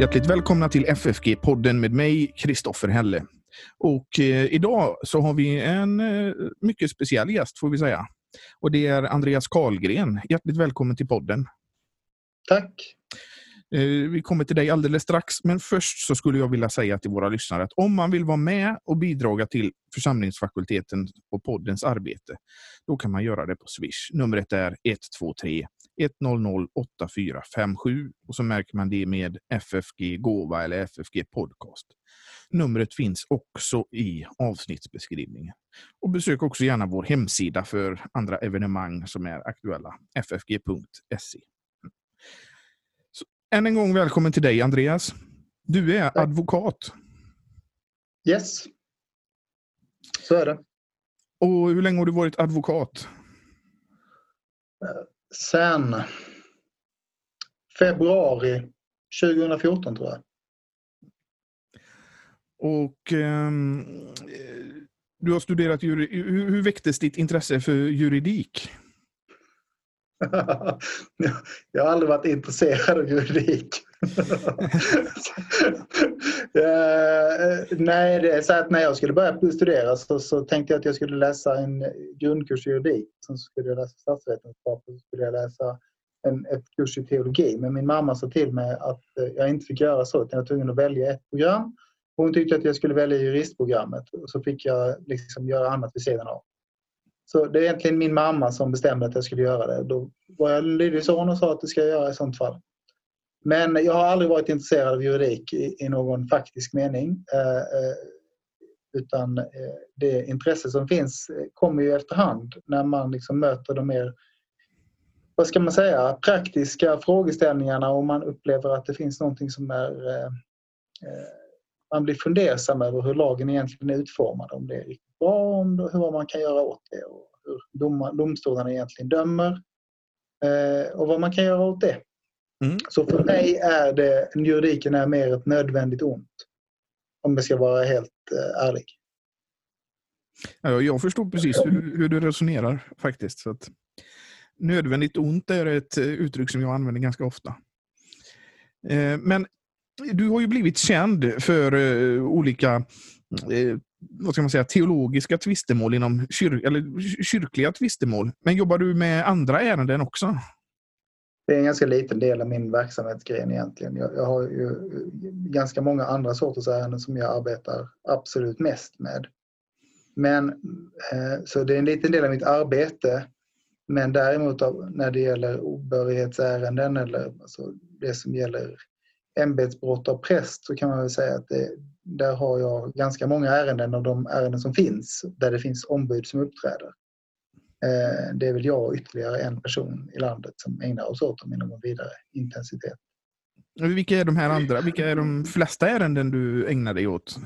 Hjärtligt välkomna till FFG-podden med mig, Kristoffer Helle. Och eh, idag så har vi en eh, mycket speciell gäst får vi säga. Och det är Andreas Karlgren. Hjärtligt välkommen till podden. Tack. Eh, vi kommer till dig alldeles strax, men först så skulle jag vilja säga till våra lyssnare att om man vill vara med och bidra till församlingsfakulteten och poddens arbete, då kan man göra det på Swish. Numret är 123 100 8457 och så märker man det med FFG Gåva eller FFG Podcast. Numret finns också i avsnittsbeskrivningen. Och besök också gärna vår hemsida för andra evenemang som är aktuella, ffg.se. Än en gång välkommen till dig Andreas. Du är advokat. Yes. Så är det. Och hur länge har du varit advokat? Sen februari 2014 tror jag. Och eh, Du har studerat juri... Hur, hur väcktes ditt intresse för juridik? jag har aldrig varit intresserad av juridik. uh, nej, det är så att när jag skulle börja studera så, så tänkte jag att jag skulle läsa en grundkurs i juridik. Sen skulle jag läsa statsvetenskap och så skulle jag läsa en ett kurs i teologi. Men min mamma sa till mig att eh, jag inte fick göra så utan jag var tvungen att välja ett program. Hon tyckte att jag skulle välja juristprogrammet och så fick jag liksom göra annat vid sidan av. Så det är egentligen min mamma som bestämde att jag skulle göra det. Då var jag en lydig son och sa att det ska jag göra i sånt fall. Men jag har aldrig varit intresserad av juridik i, i någon faktisk mening. Eh, eh utan eh, det intresse som finns eh, kommer ju efterhand när man liksom möter de mer vad ska man säga, praktiska frågeställningarna och man upplever att det finns någonting som är eh, eh, man blir fundersam över hur lagen egentligen är utformad. Om det är riktigt bra, om det, hur man kan göra åt det och hur dom, domstolarna egentligen dömer eh, och vad man kan göra åt det. Mm. Så för mig är det, juridiken är mer ett nödvändigt ont. Om jag ska vara helt eh, ärlig. Ja, jag förstår precis hur, hur du resonerar faktiskt. Så att, nödvändigt ont är ett eh, uttryck som jag använder ganska ofta. Eh, Men du har ju blivit känd för olika vad ska man säga, teologiska tvistemål inom kyr eller kyrkliga tvistemål. Men jobbar du med andra ärenden också? Det är en ganska liten del av min verksamhetsgren egentligen. Jag, jag har ju ganska många andra sorters ärenden som jag arbetar absolut mest med. Men, eh, så det är en liten del av mitt arbete. Men däremot av, när det gäller obehörighetsärenden eller alltså det som gäller ämbetsbrott av präst så kan man väl säga att det, där har jag ganska många ärenden av de ärenden som finns där det finns ombud som uppträder. Eh, det är väl jag och ytterligare en person i landet som ägnar oss åt dem i någon vidare intensitet. Vilka är de här andra? Vilka är de flesta ärenden du ägnar dig åt?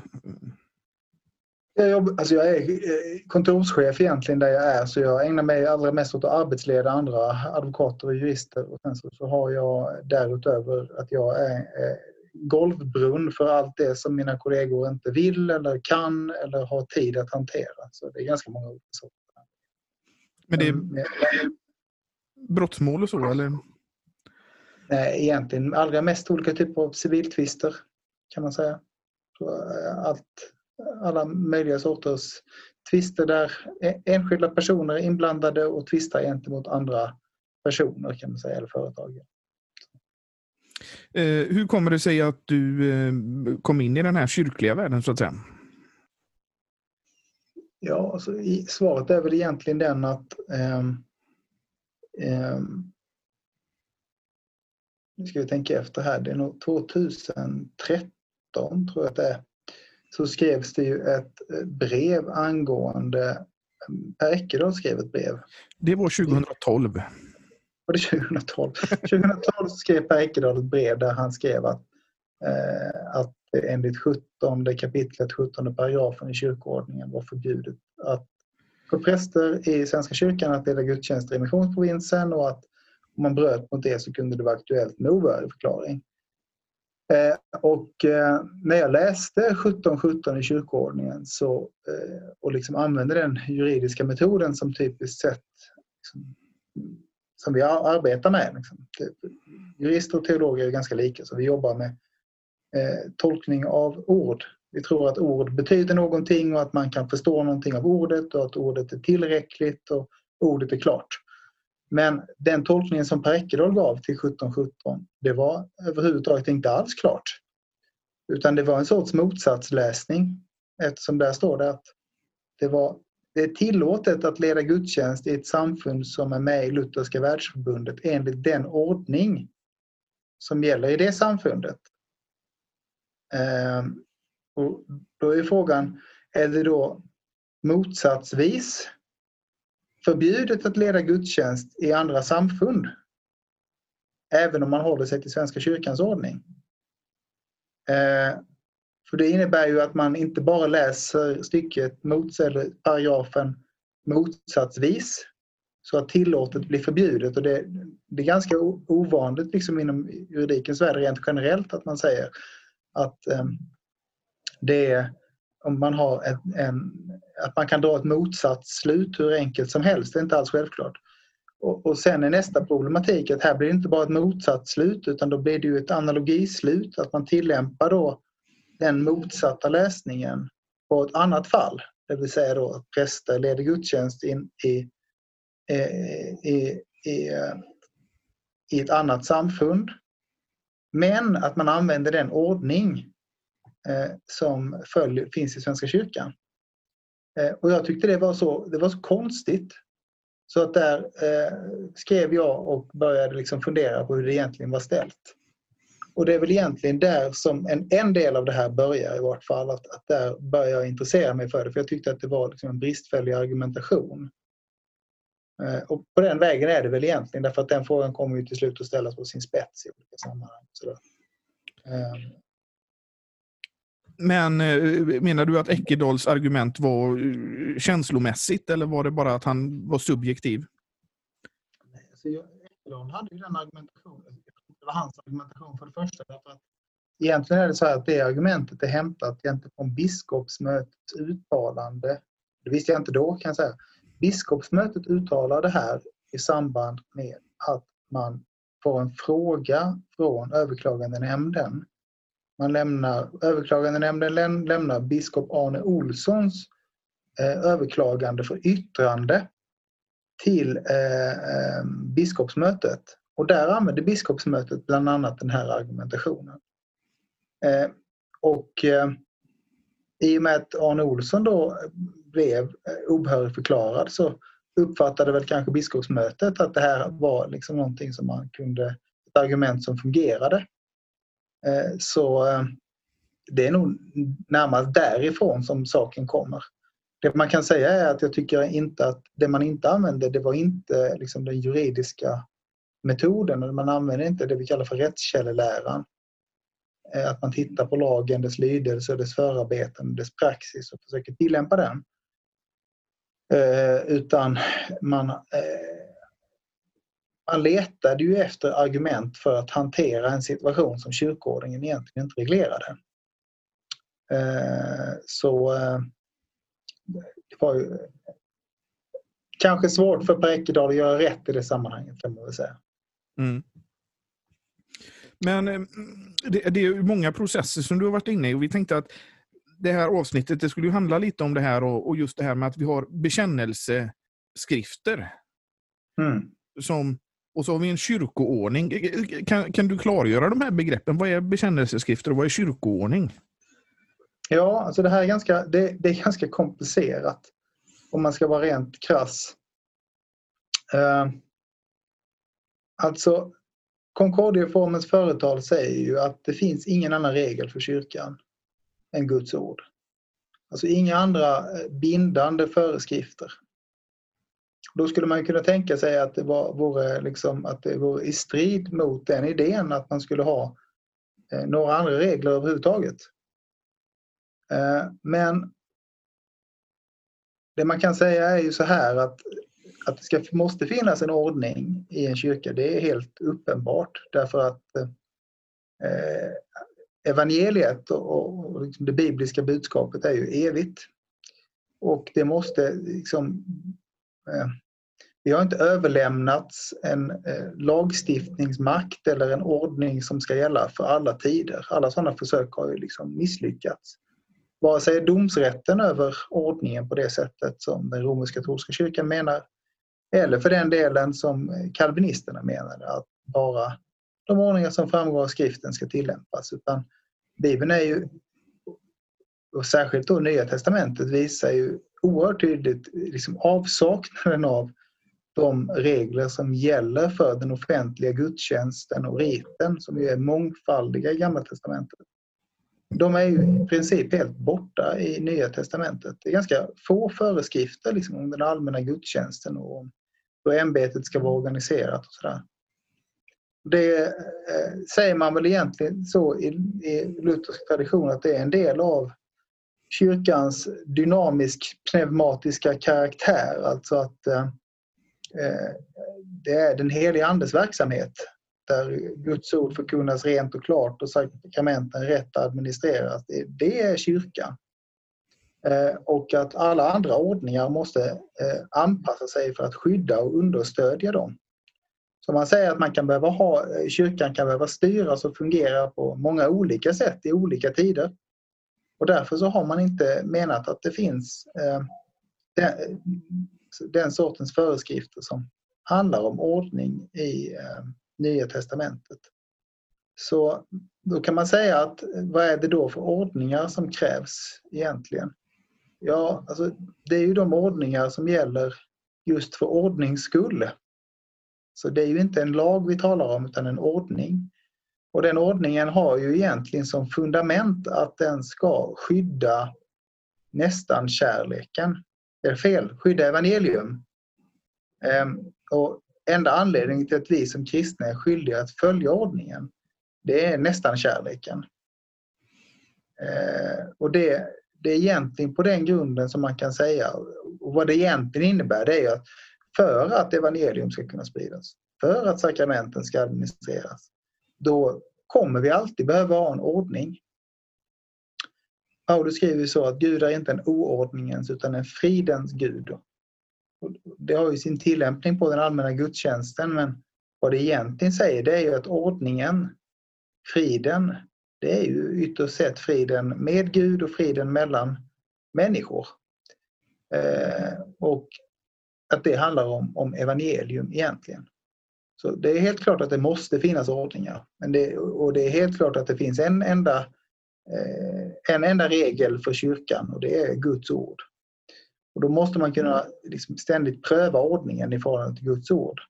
Jag, jobb, alltså jag är eh, kontorschef egentligen där jag är så jag ägnar mig allra mest åt att arbetsleda andra advokater och jurister och sen så, så har jag därutöver att jag är eh, golvbrunn för allt det som mina kollegor inte vill eller kan eller har tid att hantera. Så det är ganska många olika sorter. Men det är Mm, brottsmål och så, eller? Nej, egentligen allra mest olika typer av civiltvister kan man säga. Eh, Allt, alla möjliga sorters tvister där e- enskilda personer är inblandade och tvistar gentemot andra personer kan man säga, eller företag. Eh, hur kommer det sig att du eh, kom in i den här kyrkliga världen, så att säga? Ja, alltså, i, svaret är väl egentligen den att ehm, ehm, nu ska vi tänka efter här, det är nog 2013 tror jag att det är, så skrevs det ju ett eh, brev angående, Per Eckerdahl skrev ett brev. Det var 2012. Var det 2012? 2012 så skrev Per Eckerdahl ett brev där han skrev att, eh, Eh, att enligt 17 kapitlet 17 paragrafen i kyrkoordningen var förbjudet att för präster i Svenska kyrkan att dela gudstjänster i missionsprovinsen och att om man bröt mot det så kunde det vara aktuellt med ovärdig förklaring. Eh, och eh, när jag läste 1717 i kyrkoordningen så, eh, och liksom använde den juridiska metoden som typiskt sett liksom, som vi arbetar med. Liksom. Jurister och teologer är ganska lika så vi jobbar med eh, tolkning av ord. Vi tror att ord betyder någonting och att man kan förstå någonting av ordet och att ordet är tillräckligt och ordet är klart. Men den tolkningen som Per Ekedal gav till 1717 det var överhuvudtaget inte alls klart. Utan det var en sorts motsatsläsning eftersom där står det att det, var, det är tillåtet att leda gudstjänst i ett samfund som är med i Lutherska världsförbundet enligt den ordning som gäller i det samfundet. Ehm, och då är frågan, är det då motsatsvis förbjudet att leda gudstjänst i andra samfund? Även om man håller sig till Svenska kyrkans ordning? Ehm, för det innebär ju att man inte bara läser stycket mots eller paragrafen motsatsvis så att tillåtet blir förbjudet. Och det, det är ganska ovanligt liksom inom juridikens värld rent generellt att man säger att ehm, det är om man har en, en, att man kan dra ett motsatt slut hur enkelt som helst. Det är inte alls självklart. Och, och sen är nästa problematik att här blir det inte bara ett motsatt slut utan då blir det ju ett analogislut. Att man tillämpar då den motsatta läsningen på ett annat fall. Det vill säga då att präster leder gudstjänst in i, eh, i, i, eh, i ett annat samfund. Men att man använder den ordning eh, som följer, finns i Svenska kyrkan. Eh, och jag tyckte det var så, det var så konstigt. Så att där eh, skrev jag och började liksom fundera på hur det egentligen var ställt. Och det är väl egentligen där som en, en del av det här börjar i vart fall. Att, att där börjar jag intressera mig för det. För jag tyckte att det var liksom en bristfällig argumentation. Eh, och på den vägen är det väl egentligen därför att den frågan kommer ju till slut att ställas på sin spets i olika sammanhang. Eh. Men eh, menar du att Eckedals argument var eh, känslomässigt eller var det bara att han var subjektiv? Alltså, Ekedal hade ju den argumentationen det var hans argumentation för det första. Därför att egentligen är det så här att det argumentet är hämtat från biskopsmötets uttalande. Det visste jag inte då kan jag säga. Biskopsmötet uttalar det här i samband med att man får en fråga från överklagandenämnden. Man lämnar, överklagandenämnden lämnar biskop Arne Olssons eh, överklagande för yttrande till eh, eh, biskopsmötet. Och där använder biskopsmötet bland annat den här argumentationen. Eh, och eh, i och med att Arne Olsson då blev eh, obehörigförklarad förklarad så uppfattade väl kanske biskopsmötet att det här var liksom någonting som man kunde, ett argument som fungerade. Eh, så eh, det är nog närmast därifrån som saken kommer. Det man kan säga är att jag tycker inte att det man inte använde, det var inte liksom den juridiska metoden. Man använder inte det vi kallar för rättskälleläran. Att man tittar på lagen, dess lydelse, dess förarbeten, dess praxis och försöker tillämpa den. Eh, utan man, eh, man letade ju efter argument för att hantera en situation som kyrkoordningen egentligen inte reglerade. Eh, så eh, det var ju kanske svårt för Per Ekedal att göra rätt i det sammanhanget kan man väl säga. Mm. Men eh, det, det, är många processer som du har varit inne i och vi tänkte att det här avsnittet det skulle handla lite om det här och, och just det här med att vi har bekännelseskrifter. Mm. Som, och så har vi en kyrkoordning. Kan, kan du klargöra de här begreppen? Vad är bekännelseskrifter och vad är kyrkoordning? Ja, alltså det här är ganska, det, det är ganska komplicerat om man ska vara rent krass. Uh, Alltså, Concordieformens företal säger ju att det finns ingen annan regel för kyrkan än Guds ord. Alltså inga andra eh, bindande föreskrifter. Då skulle man kunna tänka sig att det var, vore, liksom, att det vore i strid mot den idén att man skulle ha eh, några andra regler överhuvudtaget. Eh, men det man kan säga är ju så här att att det ska, måste finnas en ordning i en kyrka, det är helt uppenbart därför att eh, evangeliet och, och liksom det bibliska budskapet är ju evigt. Och det måste liksom, eh, vi har inte överlämnats en eh, lagstiftningsmakt eller en ordning som ska gälla för alla tider. Alla sådana försök har ju liksom misslyckats. Vare sig domsrätten över ordningen på det sättet som den romersk-katolska kyrkan menar eller för den delen som eh, kalvinisterna menade att bara de ordningar som framgår av skriften ska tillämpas. Utan Bibeln är ju, och särskilt då Nya Testamentet, visar ju oerhört tydligt liksom avsaknaden av de regler som gäller för den offentliga gudstjänsten och riten som ju är mångfaldiga i Gamla Testamentet. De är ju i princip helt borta i Nya Testamentet. Det är ganska få föreskrifter liksom, om den allmänna gudstjänsten och om hur ämbetet ska vara organiserat och sådär. Det eh, säger man väl egentligen så i, i luthersk tradition att det är en del av kyrkans dynamisk pneumatiska karaktär. Alltså att eh, eh, det är den heliga Andes verksamhet där Guds ord förkunnas rent och klart och sakramenten rätt administreras. Det, det är kyrkan. Eh, och att alla andra ordningar måste eh, anpassa sig för att skydda och understödja dem. Så man säger att man kan behöva ha, eh, kyrkan kan behöva styras och fungera på många olika sätt i olika tider. Och därför så har man inte menat att det finns eh, den, den, sortens föreskrifter som handlar om ordning i eh, Nya Testamentet. Så då kan man säga att eh, vad är det då för ordningar som krävs egentligen? Ja, alltså, det är ju de ordningar som gäller just för ordnings skull. Så det är ju inte en lag vi talar om utan en ordning. Och den ordningen har ju egentligen som fundament att den ska skydda nästan kärleken. Det är fel, skydda evangelium. Ehm, och enda anledningen till att vi som kristna är skyldiga att följa ordningen, det är nästan kärleken. Ehm, och det, det är egentligen på den grunden som man kan säga, och vad det egentligen innebär det är att för att evangelium ska kunna spridas, för att sakramenten ska administreras, då kommer vi alltid behöva ha en ordning. Paulus skriver så att Gud är inte en oordningens utan en fridens Gud. Det har ju sin tillämpning på den allmänna gudstjänsten men vad det egentligen säger det är ju att ordningen, friden, det är ju ytterst sett friden med Gud och friden mellan människor. Eh, och att det handlar om, om evangelium egentligen. Så det är helt klart att det måste finnas ordningar. Men det, och det är helt klart att det finns en enda, eh, en enda regel för kyrkan och det är Guds ord. Och då måste man kunna liksom ständigt pröva ordningen i förhållande till Guds ord.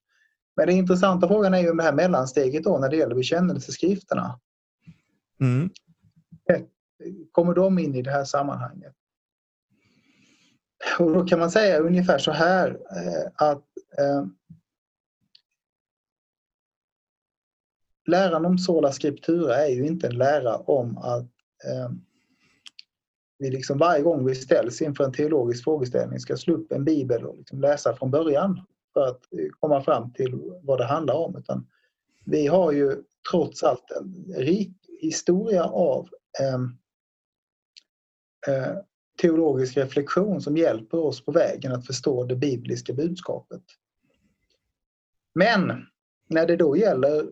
Men den intressanta frågan är ju det här mellansteget då när det gäller bekännelseskrifterna. Mm. Kommer de in i det här sammanhanget? Och då kan man säga ungefär så här eh, att eh, läran om sola scriptura är ju inte en lära om att eh, vi liksom varje gång vi ställs inför en teologisk frågeställning ska slå upp en bibel och liksom läsa från början för att eh, komma fram till vad det handlar om. Utan vi har ju trots allt en rik historia av eh, eh, teologisk reflektion som hjälper oss på vägen att förstå det bibliska budskapet. Men när det då gäller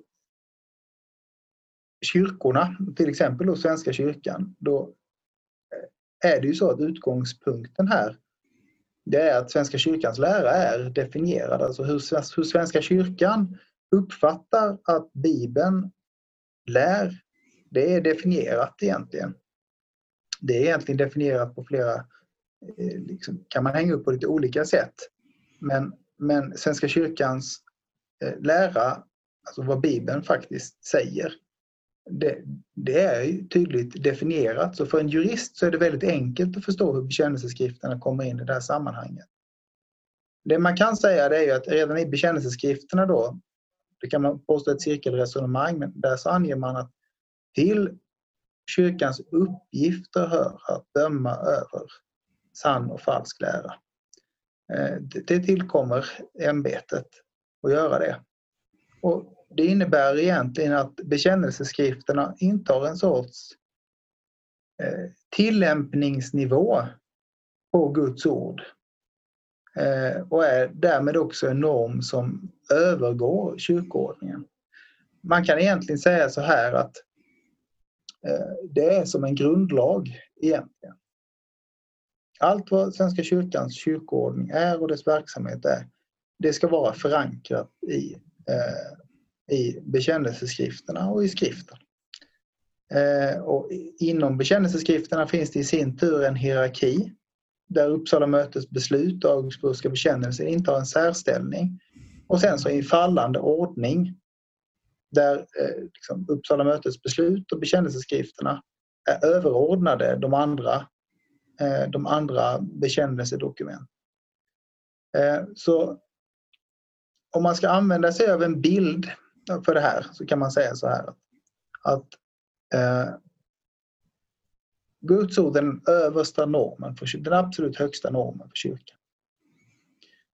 kyrkorna, till exempel då Svenska kyrkan, då är det ju så att utgångspunkten här det är att Svenska kyrkans lära är definierad. Alltså hur, hur Svenska kyrkan uppfattar att Bibeln lär, det är definierat egentligen. Det är egentligen definierat på flera, eh, liksom, kan man hänga upp på lite olika sätt. Men, men Svenska kyrkans eh, lära, alltså vad Bibeln faktiskt säger, det, det, är tydligt definierat. Så för en jurist så är det väldigt enkelt att förstå hur bekännelseskrifterna kommer in i det här sammanhanget. Det man kan säga det är att redan i bekännelseskrifterna då, det kan man påstå ett cirkelresonemang, men där så anger man att till kyrkans uppgifter hör att döma över sann och falsk lära. Eh, det tillkommer ämbetet att göra det. Och det innebär egentligen att bekännelseskrifterna intar en sorts eh, tillämpningsnivå på Guds ord. Eh, och är därmed också en norm som övergår kyrkoordningen. Man kan egentligen säga så här att Eh, det är som en grundlag egentligen. Allt vad Svenska kyrkans kyrkoordning är och dess verksamhet är, det ska vara förankrat i, eh, i bekännelseskrifterna och i skriften. Eh, och inom bekännelseskrifterna finns det i sin tur en hierarki där Uppsala mötes beslut och Augsburgska bekännelsen intar en särställning. Och sen så i fallande ordning där eh, liksom Uppsala mötes beslut och bekännelseskrifterna är överordnade de andra Eh, de andra bekännelsedokument. Eh, så om man ska använda sig av en bild för det här så kan man säga så här att eh, Guds ord är den översta normen, för, den absolut högsta normen för kyrkan.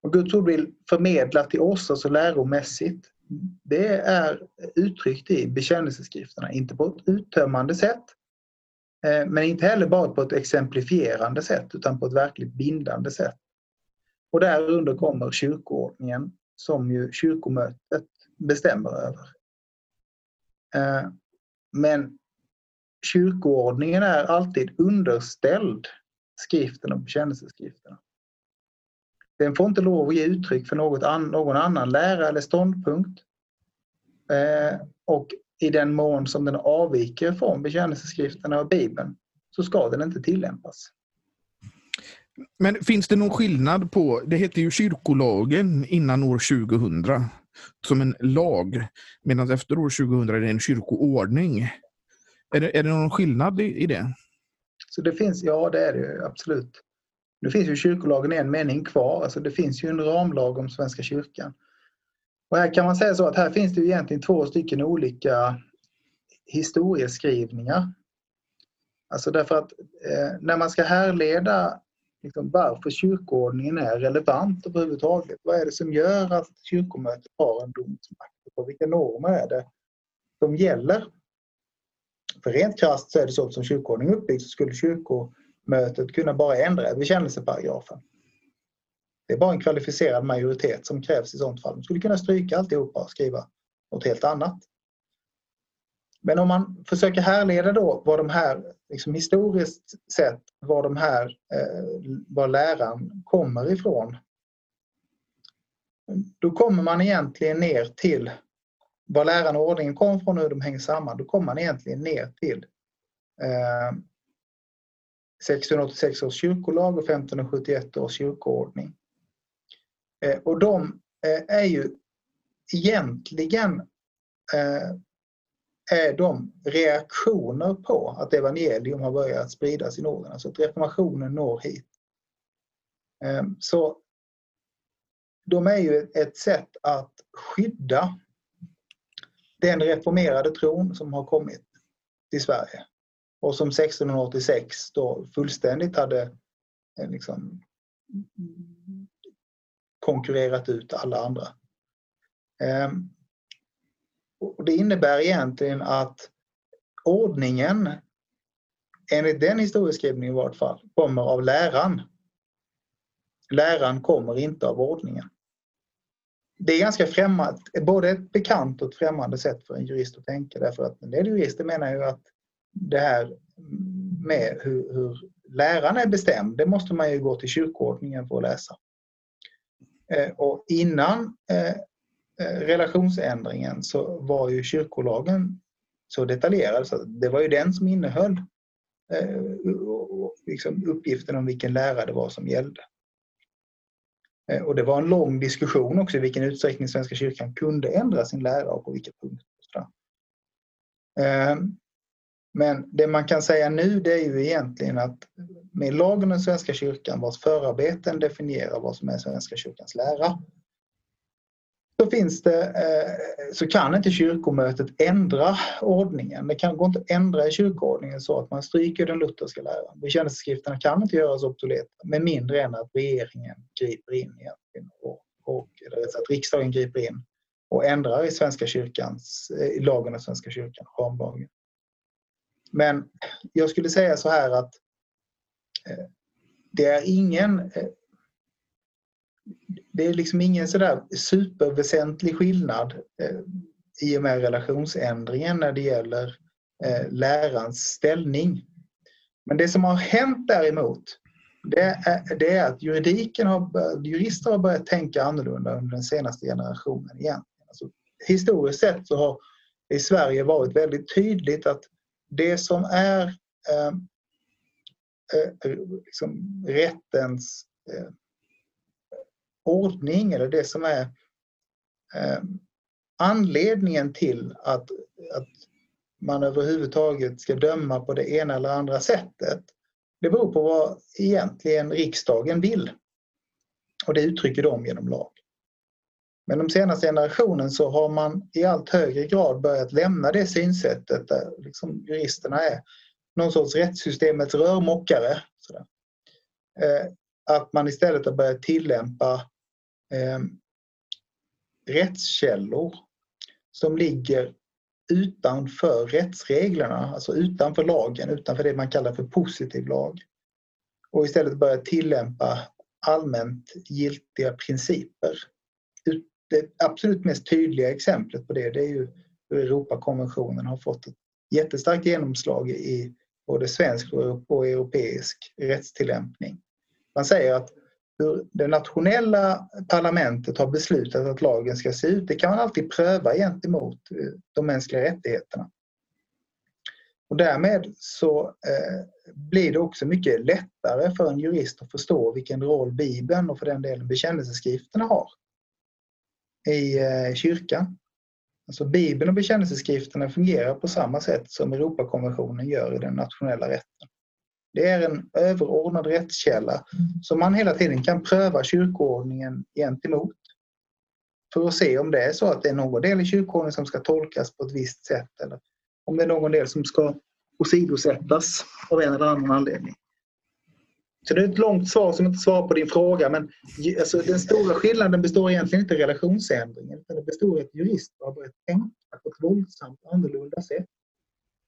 Och Guds ord vill förmedla till oss, alltså läromässigt, det är uttryckt i bekännelseskrifterna, inte på ett uttömmande sätt eh, men inte heller bara på ett exemplifierande sätt utan på ett verkligt bindande sätt. Och därunder kommer kyrkoordningen som ju kyrkomötet bestämmer över. Eh, men kyrkoordningen är alltid underställd skriften och bekännelseskrifterna. Den får inte lov att ge uttryck för något an, någon annan lära eller ståndpunkt. Eh, och i den mån som den avviker från bekännelseskrifterna och Bibeln så ska den inte tillämpas. Men finns det någon skillnad på, det heter ju kyrkolagen innan år 2000 som en lag, medan efter år 2000 är det en kyrkoordning. Är det, är det någon skillnad i, i det? Så det finns, ja det är det absolut. Nu finns ju kyrkolagen en mening kvar, alltså det finns ju en ramlag om Svenska kyrkan. Och här kan man säga så att här finns det egentligen två stycken olika historieskrivningar. Alltså därför att eh, när man ska härleda liksom, varför kyrkoordningen är relevant överhuvudtaget. Vad är det som gör att kyrkomötet har en domsmakt? Och vilka normer är det som gäller? För rent krasst så är det så att som kyrkoordningen är uppbyggd så skulle mötet kunna bara ändra bekännelseparagrafen. Det är bara en kvalificerad majoritet som krävs i sånt fall. De skulle kunna stryka alltihopa och skriva något helt annat. Men om man försöker härleda då vad de här, liksom historiskt sett, var de här, eh, läran kommer ifrån. Då kommer man egentligen ner till var läran och ordningen kom från och hur de hänger samman. Då kommer man egentligen ner till eh, 1686 års kyrkolag och 1571 års kyrkoordning. Eh, och de eh, är ju egentligen eh, är de reaktioner på att evangelium har börjat spridas i Norden, alltså att reformationen når hit. Eh, så de är ju ett sätt att skydda den reformerade tron som har kommit till Sverige och som 1686 då fullständigt hade eh, liksom konkurrerat ut alla andra. Ehm, och det innebär egentligen att ordningen, enligt den historieskrivningen i vart fall, kommer av läran. Läran kommer inte av ordningen. Det är ganska främmande, både ett bekant och ett främmande sätt för en jurist att tänka därför att en del jurister menar ju att det här med hur, hur läran är bestämd, det måste man ju gå till kyrkoordningen för att läsa. Eh, och innan eh, eh relationsändringen så var ju kyrkolagen så detaljerad så det var ju den som innehöll eh, liksom uppgiften om vilken lära det var som gällde. Eh, och det var en lång diskussion också i vilken utsträckning Svenska kyrkan kunde ändra sin lära och på vilka punkter. Men det man kan säga nu det är ju egentligen att med lagen om Svenska kyrkan vars förarbeten definierar vad som är Svenska kyrkans lära så, finns det, eh, så kan inte kyrkomötet ändra ordningen. Det kan, går inte att ändra i kyrkoordningen så att man stryker den lutherska läran. Bekännelseskrifterna kan inte göras obsoleta med mindre än att regeringen griper in egentligen och, och att riksdagen griper in och ändrar i Svenska kyrkans, i lagen om Svenska kyrkan, ramlagen. Men jag skulle säga så här att eh, det är ingen... Eh, det är liksom ingen sådär superväsentlig skillnad eh, i och med relationsändringen när det gäller lärarens ställning. Men det som har hänt däremot det är, det är att juridiken har, jurister har börjat tänka annorlunda under den senaste generationen igen. Alltså, historiskt sett så har det i Sverige varit väldigt tydligt att det som är eh, eh, liksom rättens eh, ordning eller det som är eh, anledningen till att, att man överhuvudtaget ska döma på det ena eller andra sättet. Det beror på vad egentligen riksdagen vill. Och det uttrycker de genom lag. Men de senaste generationen så har man i allt högre grad börjat lämna det synsättet där liksom juristerna är någon sorts rättssystemets rörmokare. Eh, att man istället har börjat tillämpa eh, rättskällor som ligger utanför rättsreglerna, alltså utanför lagen, utanför det man kallar för positiv lag. Och istället börja tillämpa allmänt giltiga principer. Det absolut mest tydliga exemplet på det, det är ju hur Europakonventionen har fått ett jättestarkt genomslag i både svensk och europeisk rättstillämpning. Man säger att hur det nationella parlamentet har beslutat att lagen ska se ut, det kan man alltid pröva gentemot eh, de mänskliga rättigheterna. Och därmed så eh, blir det också mycket lättare för en jurist att förstå vilken roll Bibeln och för den delen bekännelseskrifterna har i eh, kyrkan. Alltså Bibeln och bekännelseskrifterna fungerar på samma sätt som Europakonventionen gör i den nationella rätten. Det är en överordnad rättskälla som man hela tiden kan pröva kyrkoordningen gentemot. För att se om det är så att det är någon del i kyrkoordningen som ska tolkas på ett visst sätt eller om det är någon del som ska åsidosättas av en eller annan anledning. Så det är ett långt svar som inte svarar på din fråga men alltså, den stora skillnaden består egentligen inte i relationsändringen utan det består i att jurister har börjat tänka på ett våldsamt annorlunda sätt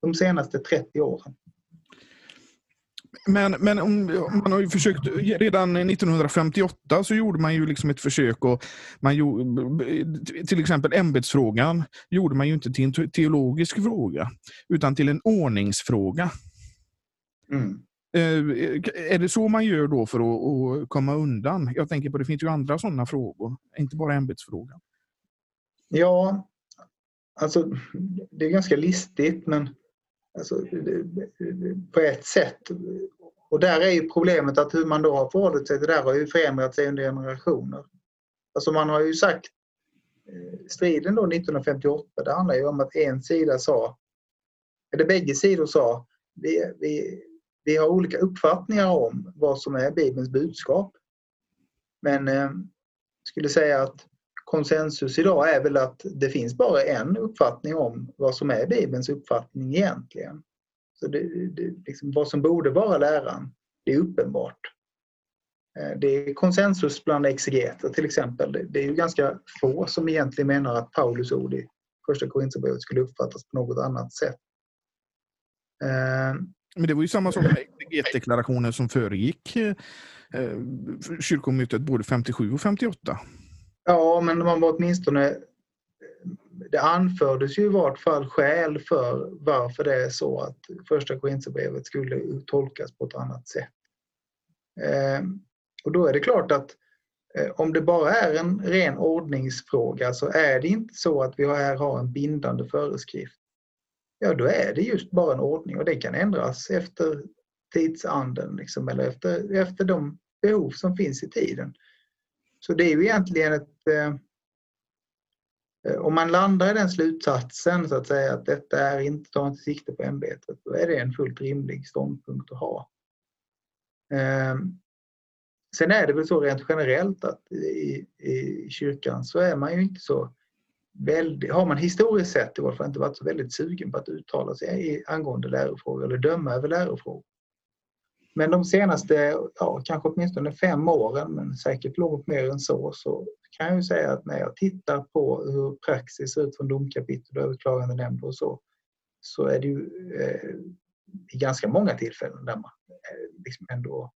de senaste 30 åren. Men, men om, man har ju försökt, redan 1958 så gjorde man ju liksom ett försök och man gjorde, till exempel ämbetsfrågan gjorde man ju inte till en teologisk fråga utan till en ordningsfråga. Mm. Eh, eh, är det så man gör då för att, att, komma undan? Jag tänker på det finns ju andra sådana frågor, inte bara ämbetsfrågan. Ja, alltså det är ganska listigt men Alltså, på ett sätt. Och där är ju problemet att hur man då har förhållit sig till det där har ju förändrat sig under generationer. Alltså man har ju sagt eh, striden då 1958 det handlar ju om att en sida sa, eller bägge sidor sa, vi, vi, vi har olika uppfattningar om vad som är Bibelns budskap. Men eh, skulle säga att konsensus idag är väl att det finns bara en uppfattning om vad som är Bibelns uppfattning egentligen. Så det, det, liksom, vad som borde vara läran, det är uppenbart. Eh, det är konsensus bland exegeter till exempel. Det är ju ganska få som egentligen menar att Paulus ord i första Korinthierbrevet skulle uppfattas på något annat sätt. Eh, men det var ju samma sak med deklarationen som föregick eh, eh kyrkomötet både 57 och 58. Ja, men man var åtminstone... Eh, det anfördes ju i vart fall skäl för varför det är så att första Korinthierbrevet skulle tolkas på ett annat sätt. Eh, och då är det klart att eh, om det bara är en ren ordningsfråga så är det inte så att vi här har en bindande föreskrift. Ja, då är det just bara en ordning och det kan ändras efter tidsanden liksom, eller efter, efter de behov som finns i tiden. Så det är ju egentligen ett... Eh, eh om man landar i den slutsatsen så att säga att detta är inte, tar inte sikte på ämbetet, då är det en fullt rimlig ståndpunkt att ha. Eh, sen är det väl så rent generellt att i, i kyrkan så är man ju inte så väldigt, har man historiskt sett i alla fall inte varit så väldigt sugen på att uttala sig angående lärofrågor eller döma över lärofrågor. Men de senaste, ja, kanske åtminstone fem åren, men säkert långt mer än så, så kan jag ju säga att när jag tittar på hur praxis ser ut från domkapitel och överklagandenämnden och så, så är det ju eh, i ganska många tillfällen där man eh, liksom ändå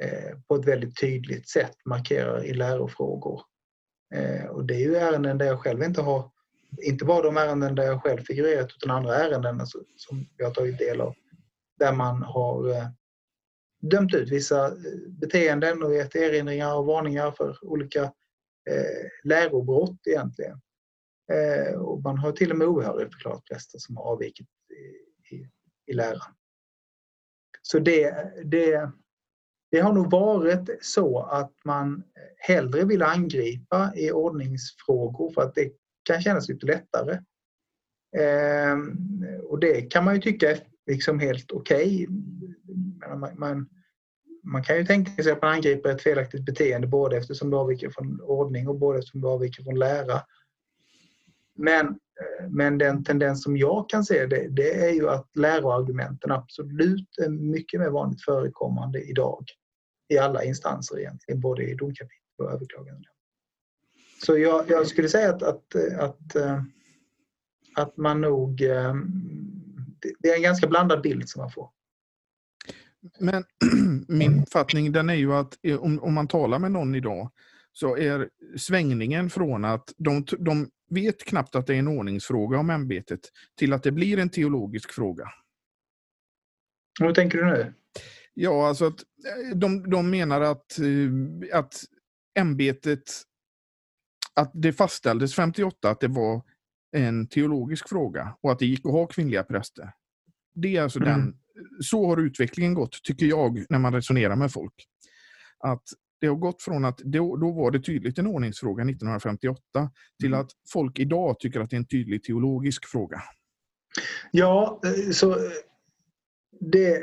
eh, på ett väldigt tydligt sätt markerar i lärofrågor. Eh, och det är ju ärenden där jag själv inte har, inte bara de ärenden där jag själv figurerat utan andra ärenden alltså, som jag har tagit del av, där man har eh, dömt ut vissa eh, beteenden och gett erinringar och varningar för olika eh, lärobrott egentligen. Eh, och man har till och med ohörigförklarat präster som har avvikit i, i, i läran. Så det, det, det har nog varit så att man hellre vill angripa i ordningsfrågor för att det kan kännas lite lättare. Eh, och det kan man ju tycka är liksom helt okej. Okay. Man, man, man, kan ju tänka sig att man angriper ett felaktigt beteende både eftersom det avviker från ordning och både eftersom det avviker från lära. Men, eh, men den tendens som jag kan se det, det är ju att läroargumenten absolut är mycket mer vanligt förekommande idag i alla instanser egentligen, både i domkapitel och överklagande. Så jag, jag, skulle säga att, att, att, eh, att man nog... Eh, det är en ganska blandad bild som man får. Men min uppfattning den är ju att om, om man talar med någon idag så är svängningen från att de, de vet knappt att det är en ordningsfråga om ämbetet till att det blir en teologisk fråga. Hur tänker du nu? Ja, alltså att eh, de, de menar att, eh, att ämbetet, att det fastställdes 58 att det var en teologisk fråga och att det gick att ha kvinnliga präster. Det är alltså mm. den, så har utvecklingen gått, tycker jag, när man resonerar med folk. Att det har gått från att då, då var det tydligt en ordningsfråga 1958 till mm. att folk idag tycker att det är en tydlig teologisk fråga. Ja, eh, så det,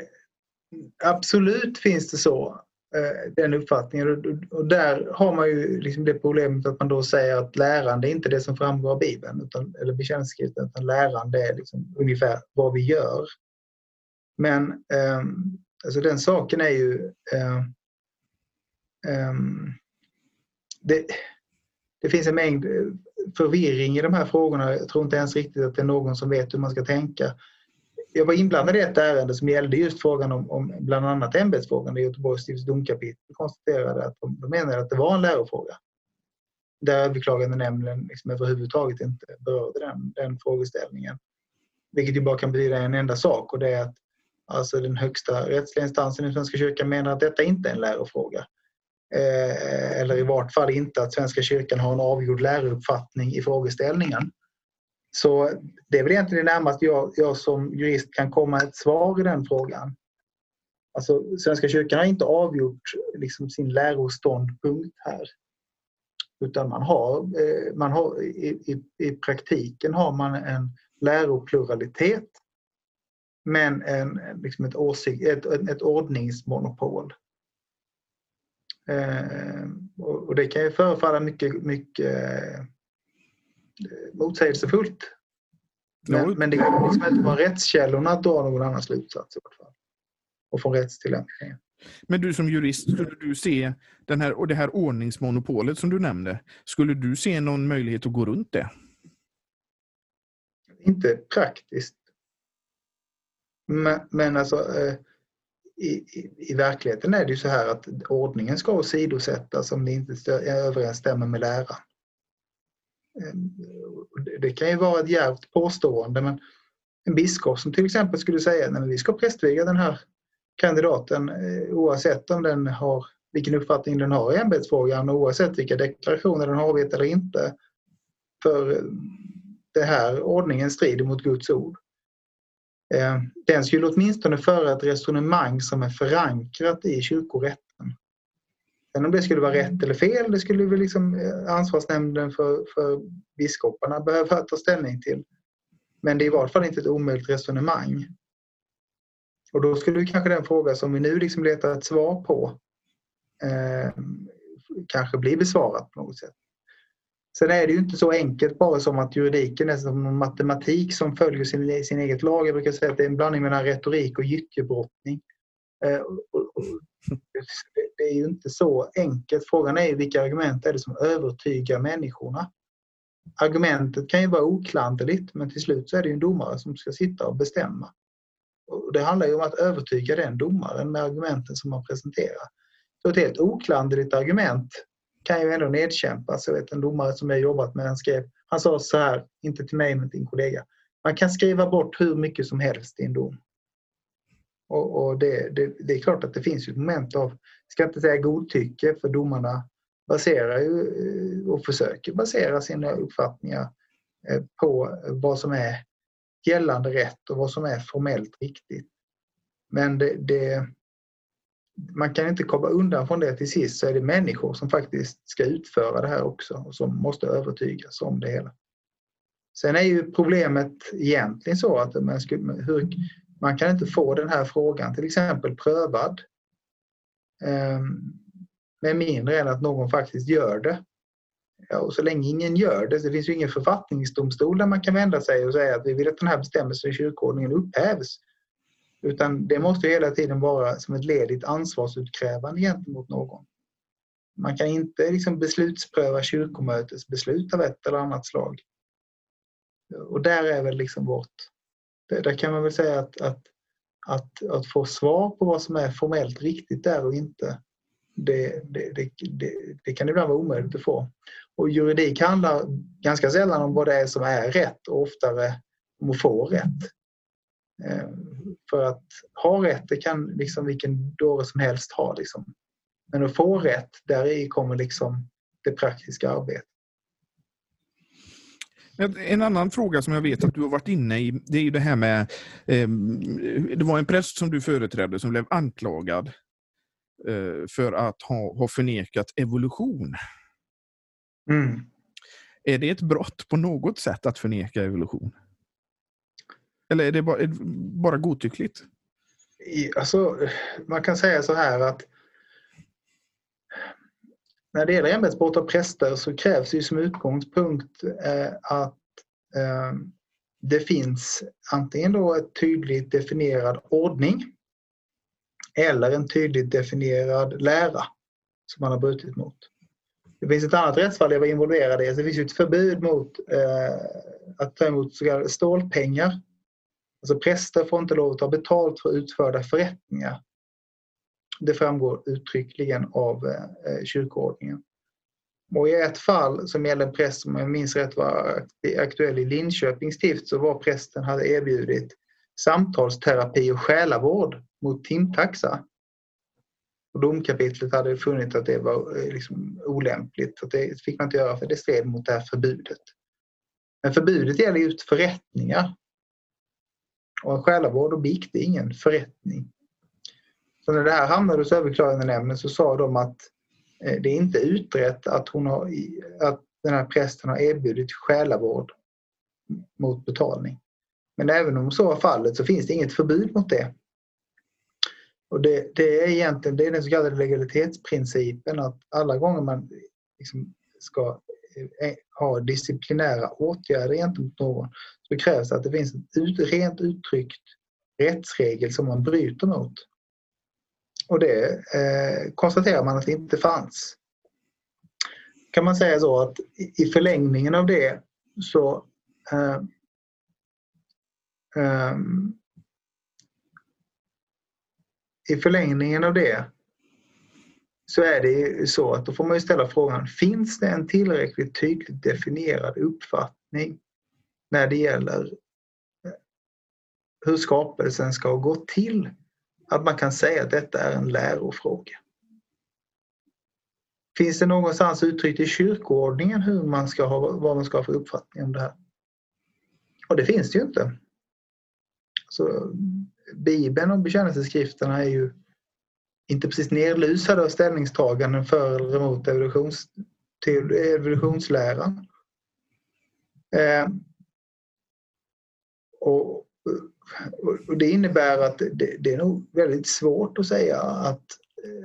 absolut finns det så, eh, den uppfattningen. Och där har man ju liksom det problemet att man då säger att lärande är inte det som framgår av Bibeln utan, eller bekännelseskriften, utan lärande är liksom ungefär vad vi gör. Men eh, alltså den saken är ju eh, eh, Ehm, det, det finns en mängd eh, förvirring i de här frågorna. Jag tror inte ens riktigt att det är någon som vet hur man ska tänka jag var inblandad i ett ärende som gällde just frågan om, om bland annat ämbetsfrågan där Göteborgs stifts domkapitel konstaterade att de, de menade att det var en lärofråga. Där överklagande nämnden liksom överhuvudtaget inte berörde den, den frågeställningen. Vilket ju bara kan betyda en enda sak och det är att alltså den högsta rättsliga instansen i Svenska kyrkan menar att detta inte är en lärofråga. Eh, eller i vart fall inte att Svenska kyrkan har en avgjord lärouppfattning i frågeställningen. Så det är väl egentligen det närmaste jag, jag som jurist kan komma ett svar i den frågan. Alltså, Svenska kyrkan har inte avgjort liksom, sin läroståndpunkt här. Utan man har, eh, man har i, i, i, praktiken har man en läropluralitet men en, liksom ett, åsikt, ett, ett ordningsmonopol. Eh, och, det kan ju förefalla mycket, mycket motsägelsefullt. Men, men det kan liksom inte vara rättskällorna att dra någon annan slutsats i vart fall. Och från rättstillämpningen. Men du som jurist, skulle du se den här, och det här ordningsmonopolet som du nämnde, skulle du se någon möjlighet att gå runt det? Inte praktiskt. Men, men alltså eh, i, i, i, verkligheten är det ju så här att ordningen ska åsidosättas om det inte överensstämmer med läran. Ehm, det kan ju vara ett djärvt påstående men en biskop som till exempel skulle säga att vi ska prästviga den här kandidaten eh, oavsett om den har vilken uppfattning den har i ämbetsfrågan och oavsett vilka deklarationer den har avgett eller inte. För eh, det här ordningen strider mot Guds ord. Ehm, den skulle åtminstone föra ett resonemang som är förankrat i kyrkorätten. Sen om det skulle vara rätt eller fel, det skulle väl liksom eh, ansvarsnämnden för, för biskoparna behöva ta ställning till. Men det är i varje fall inte ett omöjligt resonemang. Och då skulle kanske den fråga som vi nu liksom letar ett svar på eh, kanske bli besvarad på något sätt. Sen är det ju inte så enkelt bara som att juridiken är som matematik som följer sin, sin eget lag. Jag brukar säga att det är en blandning mellan retorik och gyttjebrottning. Eh, det är ju inte så enkelt. Frågan är vilka argument är det som övertygar människorna. Argumentet kan ju vara oklanderligt men till slut så är det ju en domare som ska sitta och bestämma. Och det handlar ju om att övertyga den domaren med argumenten som man presenterar. Så ett helt oklanderligt argument kan ju ändå nedkämpas. Jag vet en domare som jag jobbat med, han skrev, han sa så här, inte till mig men till en kollega. Man kan skriva bort hur mycket som helst i en dom. Och, och det, det, det, är klart att det finns ett moment av, ska inte säga godtycke, för domarna baserar ju eh, och försöker basera sina uppfattningar eh, på vad som är gällande rätt och vad som är formellt riktigt. Men det, det, man kan inte komma undan från det till sist så är det människor som faktiskt ska utföra det här också och som måste övertygas om det hela. Sen är ju problemet egentligen så att man, skulle, hur, man kan inte få den här frågan till exempel prövad eh, med mindre än att någon faktiskt gör det. Ja, och så länge ingen gör det, så det finns ju ingen författningsdomstol där man kan vända sig och säga att vi vill att den här bestämmelsen i kyrkoordningen upphävs. Utan det måste hela tiden vara som ett led i ett ansvarsutkrävande gentemot någon. Man kan inte liksom beslutspröva kyrkomötets beslut av ett eller annat slag. Och där är väl liksom vårt... Där kan man väl säga att, att, att, att få svar på vad som är formellt riktigt där och inte, det, det, det, det, kan ibland vara omöjligt att få. Och juridik handlar ganska sällan om vad det är som är rätt och oftare om att få rätt. Eh, för att ha rätt, det kan liksom vilken dåre som helst ha. Liksom. Men att få rätt, där i kommer liksom det praktiska arbetet. En annan fråga som jag vet att du har varit inne i, det är ju det här med... Eh, det var en präst som du företrädde som blev anklagad eh, för att ha, ha förnekat evolution. Mm. Är det ett brott på något sätt att förneka evolution? Eller är det bara, är det bara godtyckligt? Alltså, man kan säga så här att när det gäller ämbetsbrott av präster så krävs det som utgångspunkt eh, att eh, det finns antingen då ett tydligt definierad ordning eller en tydligt definierad lära som man har brutit mot. Det finns ett annat rättsfall jag var involverad i. Alltså, det finns ett förbud mot eh, att ta emot så kallade stålpengar Alltså präster får inte lov att ta betalt för utförda förrättningar. Det framgår uttryckligen av eh, kyrkoordningen. Och I ett fall som gällde en präst som jag minns rätt var aktuell i Linköpings stift så var prästen hade erbjudit samtalsterapi och själavård mot timtaxa. Och domkapitlet hade funnit att det var eh, liksom olämpligt. Att det fick man inte göra för det stred mot det här förbudet. Men förbudet gäller just förrättningar och en själavård och bikt är ingen förrättning. Så när det här hamnade hos överklagandenämnden så sa de att eh, det är inte utrett att, hon har, att den här prästen har erbjudit själavård mot betalning. Men även om så var fallet så finns det inget förbud mot det. Och det, det är egentligen det är den så kallade legalitetsprincipen att alla gånger man liksom ska ha disciplinära åtgärder gentemot någon så krävs det att det finns en ut, rent uttryckt rättsregel som man bryter mot. Och det eh, konstaterar man att det inte fanns. Kan man säga så att i förlängningen av det så eh, eh, i förlängningen av det så är det så att då får man ställa frågan, finns det en tillräckligt tydligt definierad uppfattning när det gäller eh, hur skapelsen ska gå till? Att man kan säga att detta är en lärofråga. Finns det någonstans uttryckt i kyrkoordningen hur man ska ha, vad man ska ha för uppfattning om det här? Och det finns det ju inte. Så Bibeln och bekännelseskrifterna är ju inte precis nedlusade av ställningstaganden för eller emot evolutions, till evolutionsläran. Eh, och, och, det innebär att det, det, är nog väldigt svårt att säga att,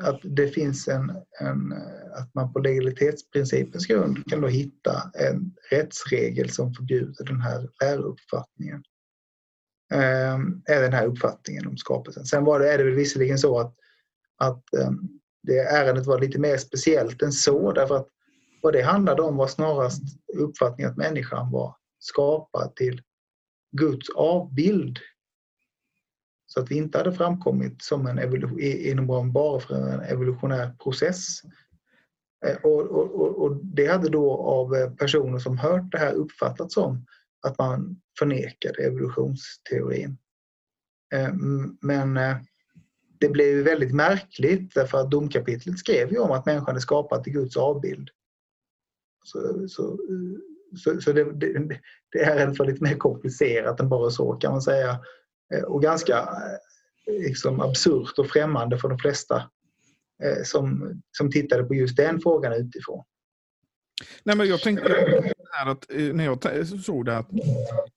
att det finns en, en att man på legalitetsprincipens grund kan då hitta en rättsregel som förbjuder den här lärouppfattningen. Eh, är den här uppfattningen om skapelsen. Sen var det, är det väl visserligen så att att ehm, det ärendet var lite mer speciellt än så därför att vad det handlade om var snarast uppfattningen att människan var skapad till Guds avbild. Så att vi inte hade framkommit som en inom ramen bara för en evolutionär process. Eh, och, och, och, det hade då av eh, personer som hört det här uppfattats som att man förnekade evolutionsteorin. Eh, men det blev väldigt märkligt därför att domkapitlet skrev ju om att människan är skapad till Guds avbild. Så, så, så, så det, det, det, är lite mer komplicerat än bara så kan man säga. Och ganska eh, liksom, absurt och främmande för de flesta eh, som, som tittade på just den frågan utifrån. Nej, men jag tänkte här att eh, när jag såg det att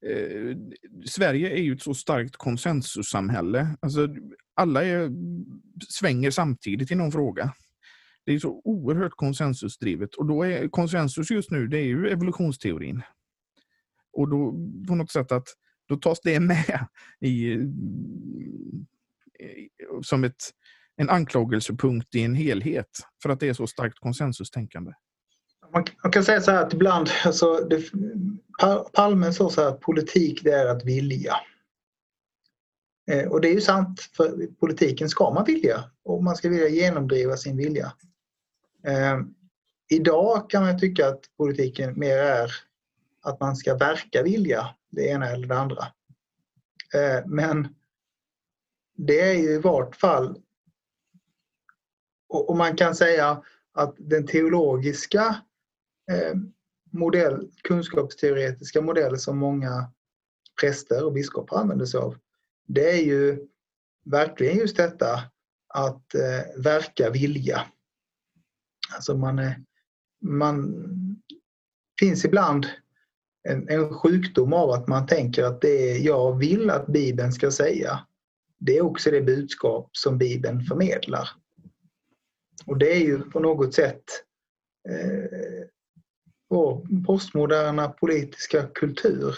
eh, Sverige är ju ett så starkt konsensussamhälle. Alltså, alla är, svänger samtidigt i någon fråga. Det är så oerhört konsensusdrivet och då är konsensus just nu det är ju evolutionsteorin. Och då på något sätt att då tas det med i, som ett, en anklagelsepunkt i en helhet för att det är så starkt konsensustänkande. Man, man kan säga så här att ibland, alltså, det, Palme sa så här att politik det är att vilja. Eh, och det är ju sant, för politiken ska man vilja och man ska vilja genomdriva sin vilja. Eh, idag kan man tycka att politiken mer är att man ska verka vilja, det ena eller det andra. Eh, men det är ju i vart fall och, och man kan säga att den teologiska eh, modell, kunskapsteoretiska modell som många präster och biskopar använder sig av det är ju verkligen just detta att eh, verka vilja. Alltså man, man finns ibland en, en, sjukdom av att man tänker att det jag vill att Bibeln ska säga det är också det budskap som Bibeln förmedlar. Och det är ju på något sätt eh, vår postmoderna politiska kultur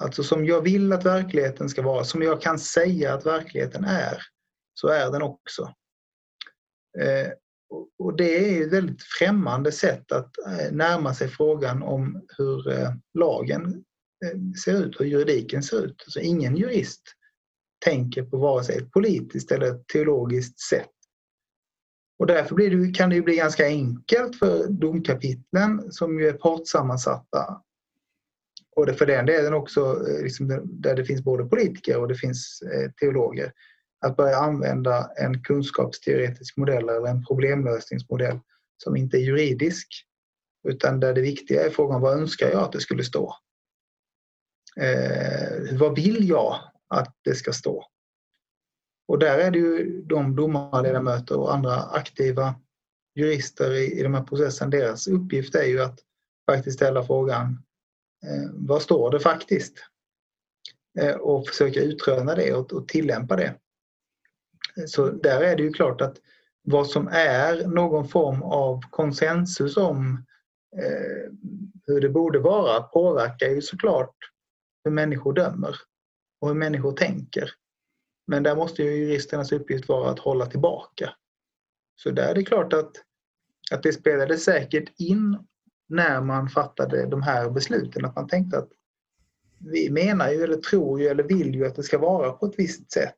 Alltså som jag vill att verkligheten ska vara, som jag kan säga att verkligheten är, så är den också. Eh, och det är ett väldigt främmande sätt att eh, närma sig frågan om hur eh, lagen eh, ser ut, hur juridiken ser ut. Alltså ingen jurist tänker på vare sig ett politiskt eller ett teologiskt sätt. Och därför blir det, kan det bli ganska enkelt för domkapitlen som ju är partssammansatta både för den delen också eh, liksom, där det finns både politiker och det finns eh, teologer. Att börja använda en kunskapsteoretisk modell eller en problemlösningsmodell som inte är juridisk utan där det viktiga är frågan vad önskar jag att det skulle stå? Eh, vad vill jag att det ska stå? Och där är det ju de domarledamöter och andra aktiva jurister i, i de här processen, deras uppgift är ju att faktiskt ställa frågan Eh, vad står det faktiskt? Eh, och försöka utröna det och, och tillämpa det. Eh, så där är det ju klart att vad som är någon form av konsensus om eh, hur det borde vara påverkar ju såklart hur människor dömer och hur människor tänker. Men där måste ju juristernas uppgift vara att hålla tillbaka. Så där är det klart att, att det spelade säkert in när man fattade de här besluten. Att man tänkte att vi menar ju eller tror ju eller vill ju att det ska vara på ett visst sätt.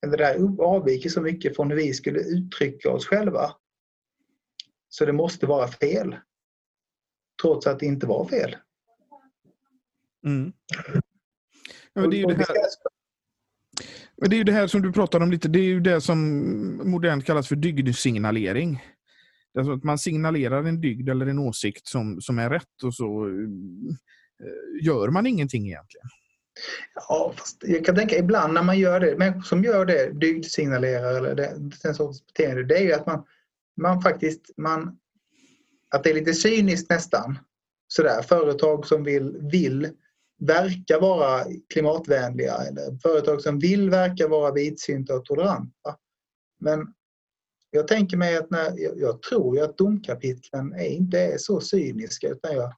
Men det där avviker så mycket från hur vi skulle uttrycka oss själva. Så det måste vara fel. Trots att det inte var fel. Mm. Ja, det är ju det här... Men det är ju det här som du pratade om lite, det är ju det som modernt kallas för dygdsignalering. Alltså att man signalerar en dygd eller en åsikt som, som är rätt och så eh, gör man ingenting egentligen. Ja, fast jag kan tänka ibland när man gör det, människor som gör det, dygdsignalerar eller den sortens beteende, det är ju att man, man faktiskt, man, att det är lite cyniskt nästan. Sådär, företag som vill, vill verka vara klimatvänliga eller företag som vill verka vara vidsynta och toleranta. Men jag tänker mig att när, jag, jag tror ju att domkapitlen är, inte är så cyniska utan jag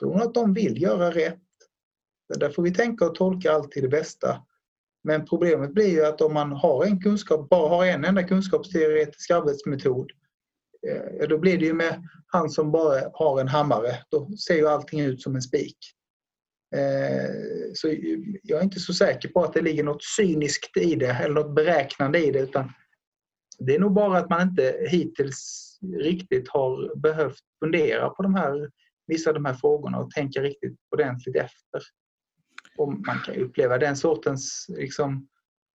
tror att de vill göra rätt. Där får vi tänka och tolka alltid det bästa. Men problemet blir ju att om man har en kunskap, bara har en enda kunskapsteoretisk arbetsmetod eh, då blir det ju med han som bara har en hammare. Då ser ju allting ut som en spik. Eh, så jag är inte så säker på att det ligger något cyniskt i det eller något beräknande i det utan det är nog bara att man inte hittills riktigt har behövt fundera på de här, vissa av de här frågorna och tänka riktigt ordentligt efter. Och man kan uppleva den sortens liksom,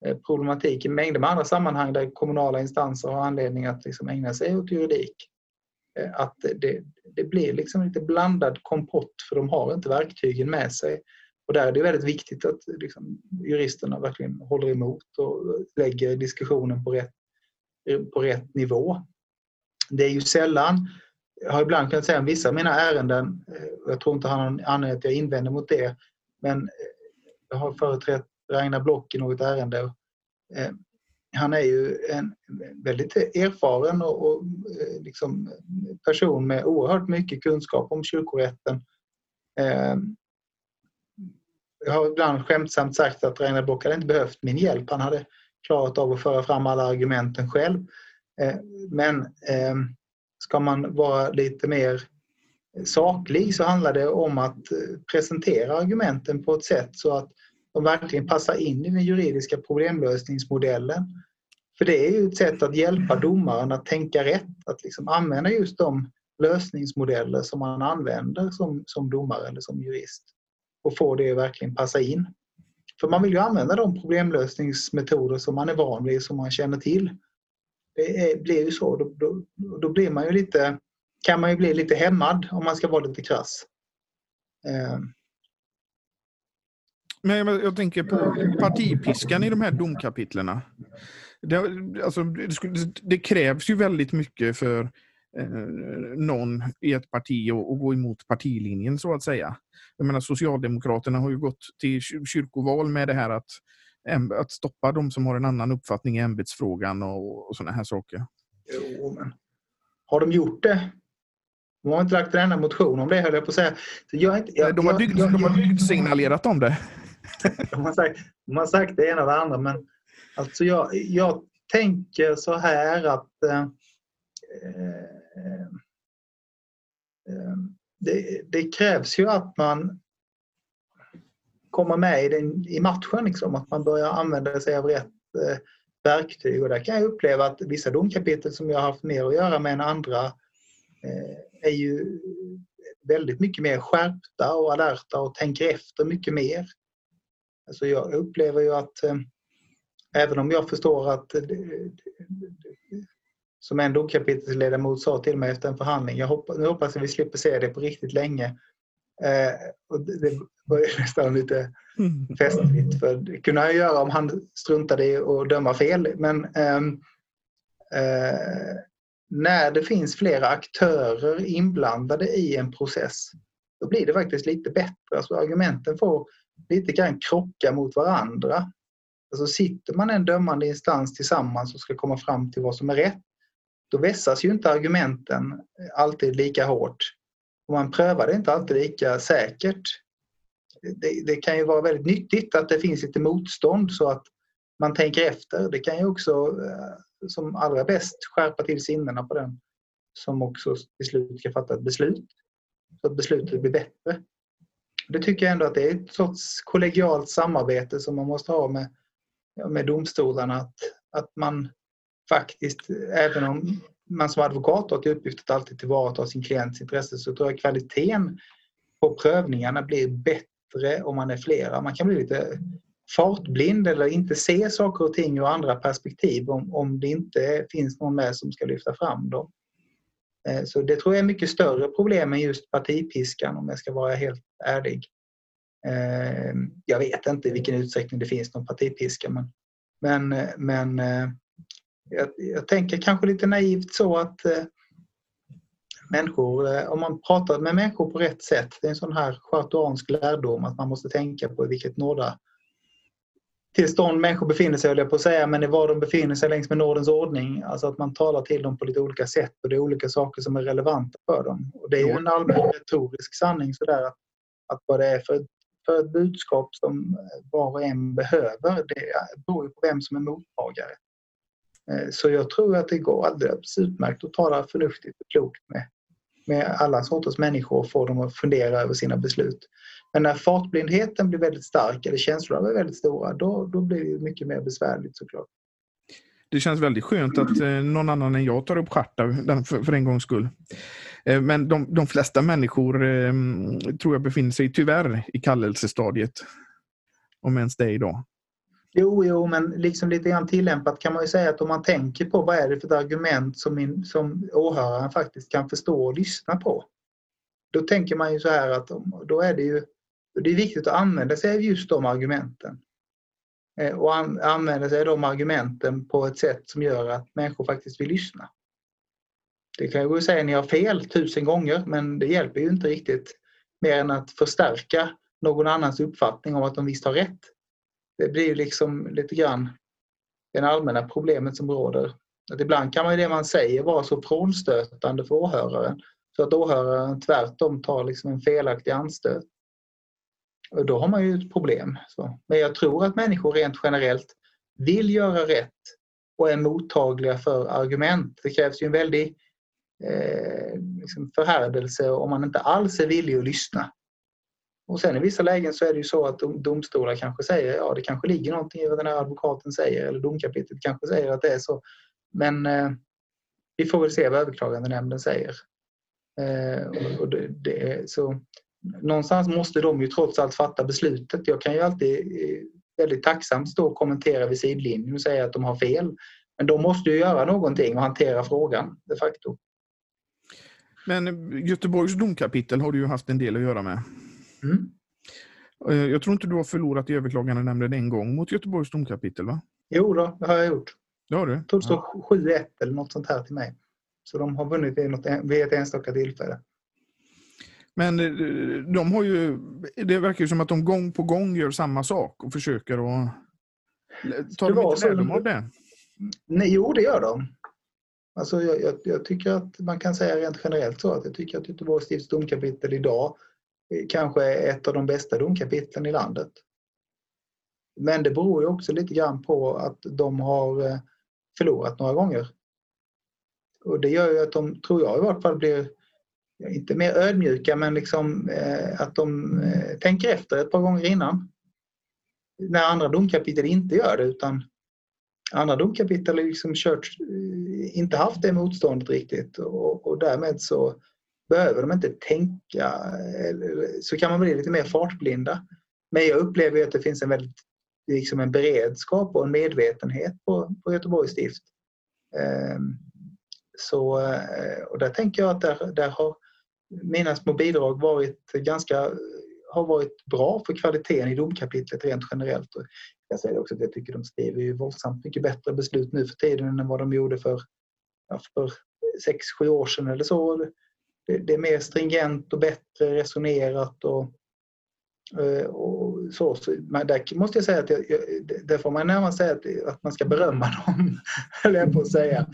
eh, problematik i mängder med andra sammanhang där kommunala instanser har anledning att liksom ägna sig åt juridik. Eh, att det, det blir liksom lite blandad kompott för de har inte verktygen med sig. Och där är det väldigt viktigt att liksom, juristerna verkligen håller emot och lägger diskussionen på rätt Eh, på rätt nivå. Det är ju sällan, jag har ibland kunnat säga om vissa av mina ärenden, eh, jag tror inte han har någon anledning att jag invänder mot det, men eh, jag har företrätt Ragnar Block i något ärende. Han är ju en väldigt erfaren och, och liksom person med oerhört mycket kunskap om kyrkorätten. Jag har ibland skämtsamt sagt att Ragnar Block hade inte behövt min hjälp. Han hade klarat av att föra fram alla argumenten själv. Eh, men eh, ska man vara lite mer saklig så handlar det om att eh, presentera argumenten på ett sätt så att de verkligen passar in i den juridiska problemlösningsmodellen. För det är ju ett sätt att hjälpa domaren att tänka rätt, att liksom använda just de lösningsmodeller som man använder som, som domare eller som jurist och få det att verkligen passa in. För man vill ju använda de problemlösningsmetoder som man är van vid, som man känner till. Det är, blir ju så. Då, då, då, blir man ju lite, kan man ju bli lite hämmad om man ska vara lite krass. Eh. Men jag, jag, tänker på partipiskan i de här domkapitlerna. Det, alltså, det, det krävs ju väldigt mycket för någon i ett parti och, och, gå emot partilinjen så att säga. Jag menar Socialdemokraterna har ju gått till kyrkoval med det här att, att stoppa de som har en annan uppfattning i ämbetsfrågan och, och sådana här saker. Jo, men har de gjort det? De har inte lagt en enda motion om det höll jag på att säga. Jag, inte, jag, de har, dygd, jag, de har dygdsignalerat om det. de, har sagt, de har sagt det ena och det andra men alltså jag, tänker så här att eh, eh, eh, Ehm, ehm, det, det, krävs ju att man kommer med i, den, i matchen, liksom, att man börjar använda sig av rätt eh, verktyg. Och där kan jag uppleva att vissa domkapitel som jag har haft mer att göra med än andra eh, är ju väldigt mycket mer skärpta och alerta och tänker efter mycket mer. Alltså jag upplever ju att eh, även om jag förstår att som en domkapitelsledamot sa till mig efter en förhandling. Jag hoppas, nu hoppas att vi slipper se det på riktigt länge. Eh, och det var ju nästan lite mm. festligt. För det kunde han göra om han struntade i att döma fel. Men eh, eh, när det finns flera aktörer inblandade i en process då blir det faktiskt lite bättre. Alltså argumenten får lite grann krocka mot varandra. Alltså sitter man en dömande instans tillsammans och ska komma fram till vad som är rätt då vässas ju inte argumenten alltid lika hårt. Och man prövar det inte alltid lika säkert. Det, det, kan ju vara väldigt nyttigt att det finns lite motstånd så att man tänker efter. Det kan ju också eh, som allra bäst skärpa till sinnena på den som också till slut ska fatta ett beslut. Så att beslutet blir bättre. Det tycker jag ändå att det är ett sorts kollegialt samarbete som man måste ha med, med domstolarna. Att, att man faktiskt, även om man som advokat har till uppgift att alltid tillvarata sin klients intresse så tror jag kvaliteten på prövningarna blir bättre om man är flera. Man kan bli lite fartblind eller inte se saker och ting ur andra perspektiv om, om det inte finns någon med som ska lyfta fram dem. Eh, så det tror jag är mycket större problem än just partipiskan om jag ska vara helt ärlig. Eh, jag vet inte i vilken utsträckning det finns någon partipiska men, men, eh, men jag, jag, tänker kanske lite naivt så att eh, människor, eh, om man pratar med människor på rätt sätt, det är en sån här schartuansk lärdom att man måste tänka på i vilket nåda tillstånd människor befinner sig, höll jag på att säga, men i var de befinner sig längs med nådens ordning. Alltså att man talar till dem på lite olika sätt och det är olika saker som är relevanta för dem. Och det är ju en allmän retorisk sanning sådär att, att vad det är för, för ett budskap som var och en behöver, det beror ju på vem som är mottagare. Eh, så jag tror att det går alldeles utmärkt att tala förnuftigt och klokt med, med alla sorters människor och få dem att fundera över sina beslut. Men när fartblindheten blir väldigt stark eller känslorna blir väldigt stora, då, då blir det mycket mer besvärligt såklart. Det känns väldigt skönt att eh, någon annan än jag tar upp stjärtar för, för en gångs skull. Eh, men de, de flesta människor tror jag befinner sig tyvärr i kallelsestadiet. Om ens det idag. Jo, jo, men liksom lite grann tillämpat kan man ju säga att om man tänker på vad är det för ett argument som, min, som åhöraren faktiskt kan förstå och lyssna på. Då tänker man ju så här att då är det ju det är viktigt att använda sig av just de argumenten. Eh, och an, använda sig av de argumenten på ett sätt som gör att människor faktiskt vill lyssna. Det kan ju gå att säga att ni har fel tusen gånger men det hjälper ju inte riktigt mer än att förstärka någon annans uppfattning om att de visst har rätt. Det blir liksom lite grann det allmänna problemet som råder. Att ibland kan man det man säger vara så frånstötande för åhöraren så att åhöraren tvärtom tar liksom en felaktig anstöt. Och då har man ju ett problem. Så. Men jag tror att människor rent generellt vill göra rätt och är mottagliga för argument. Det krävs ju en väldig eh, liksom förhärdelse om man inte alls är villig att lyssna. Och sen i vissa lägen så är det ju så att domstolar kanske säger ja det kanske ligger någonting i vad den här advokaten säger eller domkapitlet kanske säger att det är så. Men eh, vi får väl se vad överklagandenämnden säger. Eh, och det, det, så någonstans måste de ju trots allt fatta beslutet. Jag kan ju alltid eh, väldigt tacksamt stå och kommentera vid sidlinjen och säga att de har fel. Men de måste ju göra någonting och hantera frågan de facto. Men Göteborgs domkapitel har du ju haft en del att göra med. Mm. Eh, jag tror inte du har förlorat i överklagandenämnden en gång mot Göteborgs domkapitel va? Jo då, det har jag gjort. Det har du? Det tog så 7-1 eller något sånt här till mig. Så de har vunnit vid, något, vid ett enstaka tillfälle. Men eh, de har ju, det verkar ju som att de gång på gång gör samma sak och försöker att... Tar de inte lärdom av det? Nej, jo, det gör de. Alltså, jag, jag, jag, tycker att man kan säga rent generellt så att jag tycker att Göteborgs stifts domkapitel idag kanske ett av de bästa domkapitlen i landet. Men det beror ju också lite grann på att de har eh, förlorat några gånger. Och det gör ju att de, tror jag i vart fall, blir inte mer ödmjuka men liksom eh, att de eh, tänker efter ett par gånger innan. När andra domkapitel inte gör det utan andra domkapitel har liksom kört, eh, inte haft det motståndet riktigt och, och därmed så behöver de inte tänka, så kan man bli lite mer fartblinda. Men jag upplever att det finns en väldigt liksom en beredskap och en medvetenhet på, på Göteborgs stift. Ehm, så, eh, och där tänker jag att där, där har mina små bidrag varit ganska har varit bra för kvaliteten i domkapitlet rent generellt. Jag säger också att jag tycker de skriver ju våldsamt mycket bättre beslut nu för tiden än vad de gjorde för, ja, för sex, sju år sedan eller så. Det, det, är mer stringent och bättre resonerat och eh, och så, så, men där måste jag säga att jag, där får man närmast säga att, att man ska berömma dem, höll jag på att säga.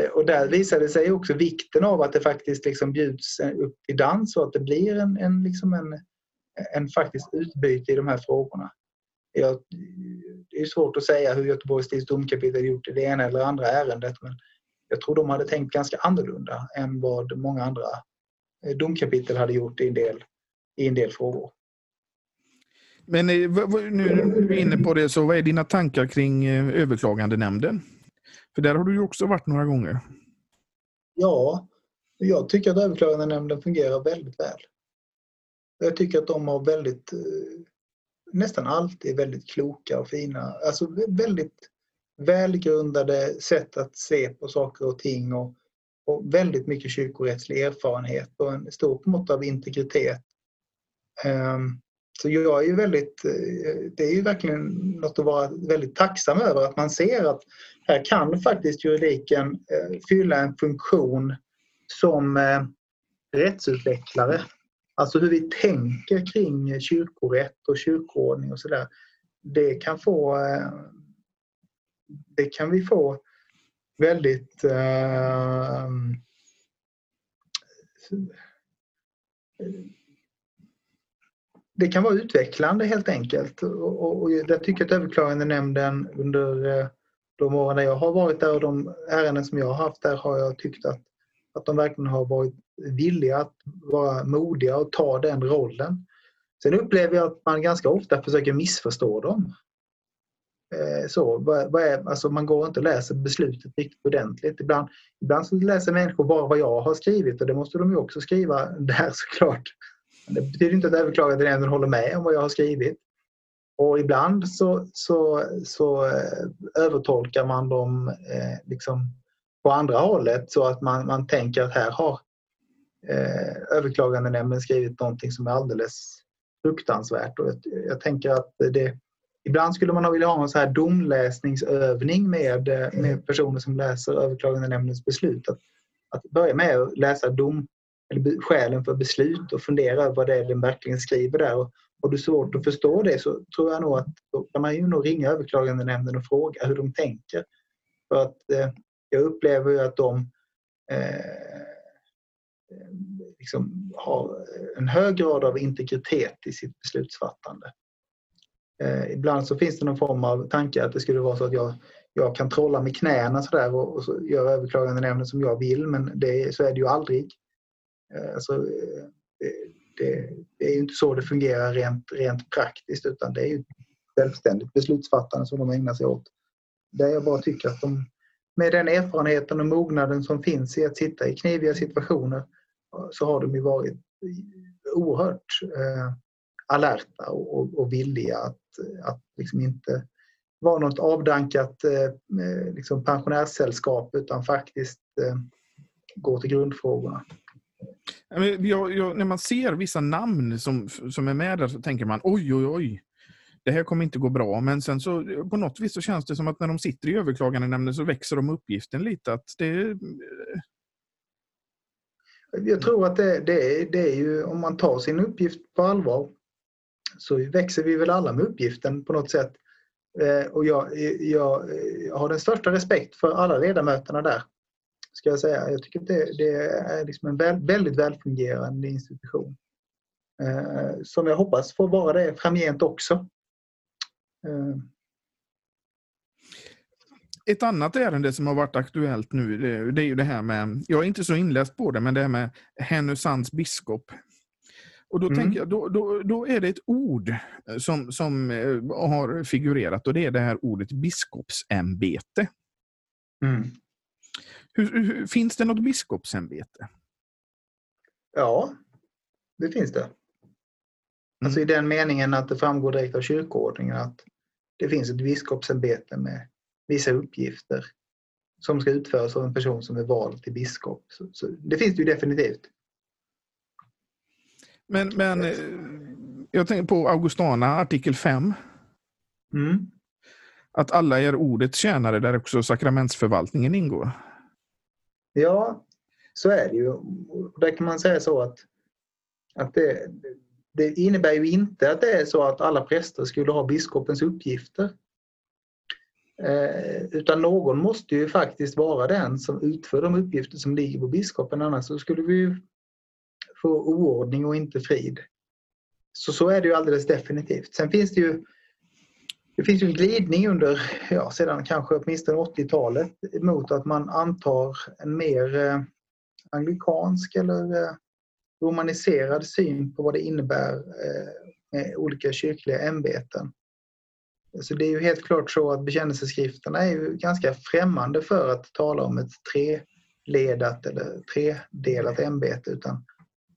Eh, och där visar det sig också vikten av att det faktiskt liksom bjuds upp till dans och att det blir en, en, liksom en, en faktiskt utbyte i de här frågorna. Jag, det är svårt att säga hur Göteborgs stifts domkapitel gjort i det ena eller andra ärendet men jag tror de hade tänkt ganska annorlunda än vad många andra domkapitel hade gjort i en del, i en del frågor. Men eh, nu är du inne på det, så vad är dina tankar kring eh, överklagandenämnden? För där har du ju också varit några gånger. Ja, jag tycker att överklagandenämnden fungerar väldigt väl. Jag tycker att de har väldigt, eh, nästan alltid väldigt kloka och fina, alltså väldigt välgrundade sätt att se på saker och ting och, och väldigt mycket kyrkorättslig erfarenhet och en stor mått av integritet. Ehm, så jag är ju väldigt, eh, det är ju verkligen något att vara väldigt tacksam över att man ser att här kan faktiskt juridiken eh, fylla en funktion som eh, rättsutvecklare. Alltså hur vi tänker kring kyrkorätt och kyrkoordning och sådär. Det kan få det kan vi få väldigt eh, det kan vara utvecklande helt enkelt. Och, och jag tycker att överklagandenämnden under eh, de åren jag har varit där och de ärenden som jag har haft där har jag tyckt att, Att de verkligen har varit villiga att vara modiga och ta den rollen. Sen upplever jag att man ganska ofta försöker missförstå dem. Eh, så, vad är, alltså man går inte och läser beslutet riktigt ordentligt. Ibland, ibland så läser människor bara vad jag har skrivit och det måste de ju också skriva där såklart. Det betyder inte att överklagandenämnden håller med om vad jag har skrivit. Och ibland så, så, så eh, övertolkar man dem eh, liksom på andra hållet så att man, man tänker att här har eh, överklagandenämnden skrivit någonting som är alldeles fruktansvärt. Och jag, jag tänker att det, ibland skulle man vilja ha en så här domläsningsövning med, eh, med personer som läser överklagandenämndens beslut. Att, att börja med att läsa dom, eller skälen för beslut och fundera över vad det är den verkligen skriver där. Och, har du svårt att förstå det så tror jag nog att då kan man ju nog ringa överklagandenämnden och fråga hur de tänker. För att eh, jag upplever ju att de eh, liksom har en hög grad av integritet i sitt beslutsfattande. Eh, ibland så finns det någon form av tanke att det skulle vara så att jag, jag kan trolla med knäna så där och, och så göra överklagandenämnden som jag vill men det, så är det ju aldrig. Eh, alltså, eh, det, det, är ju inte så det fungerar rent, rent praktiskt utan det är ju självständigt beslutsfattande som de ägnar sig åt. Där jag bara tycker att de med den erfarenheten och mognaden som finns i att sitta i kniviga situationer så har de ju varit oerhört eh, alerta och, och, villiga att, att liksom inte vara något avdankat eh, liksom pensionärssällskap utan faktiskt eh, gå till grundfrågorna. Jag, jag, när man ser vissa namn som, som är med där så tänker man oj, oj, oj. Det här kommer inte gå bra. Men sen så på något vis så känns det som att när de sitter i överklagandenämnden så växer de uppgiften lite. Att det... Jag tror att det, det, det är ju om man tar sin uppgift på allvar så växer vi väl alla med uppgiften på något sätt. Eh, och jag, jag, jag har den största respekt för alla ledamöterna där ska jag säga. Jag tycker att det, det är liksom en väl, väldigt välfungerande institution. Eh, som jag hoppas får vara det framgent också. Eh. Ett annat ärende som har varit aktuellt nu, det, det är ju det här med, jag är inte så inläst på det, men det här med Härnösands biskop. Och då, mm. tänker jag, då, då, då, är det ett ord som, som eh, har figurerat och det är det här ordet biskopsämbete. Mm. Hur, hur, finns det något biskopsämbete? Ja, det finns det. Alltså mm. i den meningen att det framgår direkt av kyrkoordningen att det finns ett biskopsämbete med vissa uppgifter som ska utföras av en person som är vald till biskop. Så, så det finns det ju definitivt. Men, men eh, jag tänker på Augustana, artikel 5. Mm. Att alla är ordets tjänare där också sakramentsförvaltningen ingår. Ja, så är det ju. Där kan man säga så att, att det, det innebär ju inte att det är så att alla präster skulle ha biskopens uppgifter. Eh, utan någon måste ju faktiskt vara den som utför de uppgifter som ligger på biskopen annars så skulle vi få oordning och inte frid. Så så är det ju alldeles definitivt. Sen finns det ju det finns ju en glidning under, ja, sedan kanske åtminstone 80-talet mot att man antar en mer eh, anglikansk eller eh, romaniserad syn på vad det innebär eh, med olika kyrkliga ämbeten. Så det är ju helt klart så att bekännelseskrifterna är ju ganska främmande för att tala om ett treledat eller tredelat ämbete utan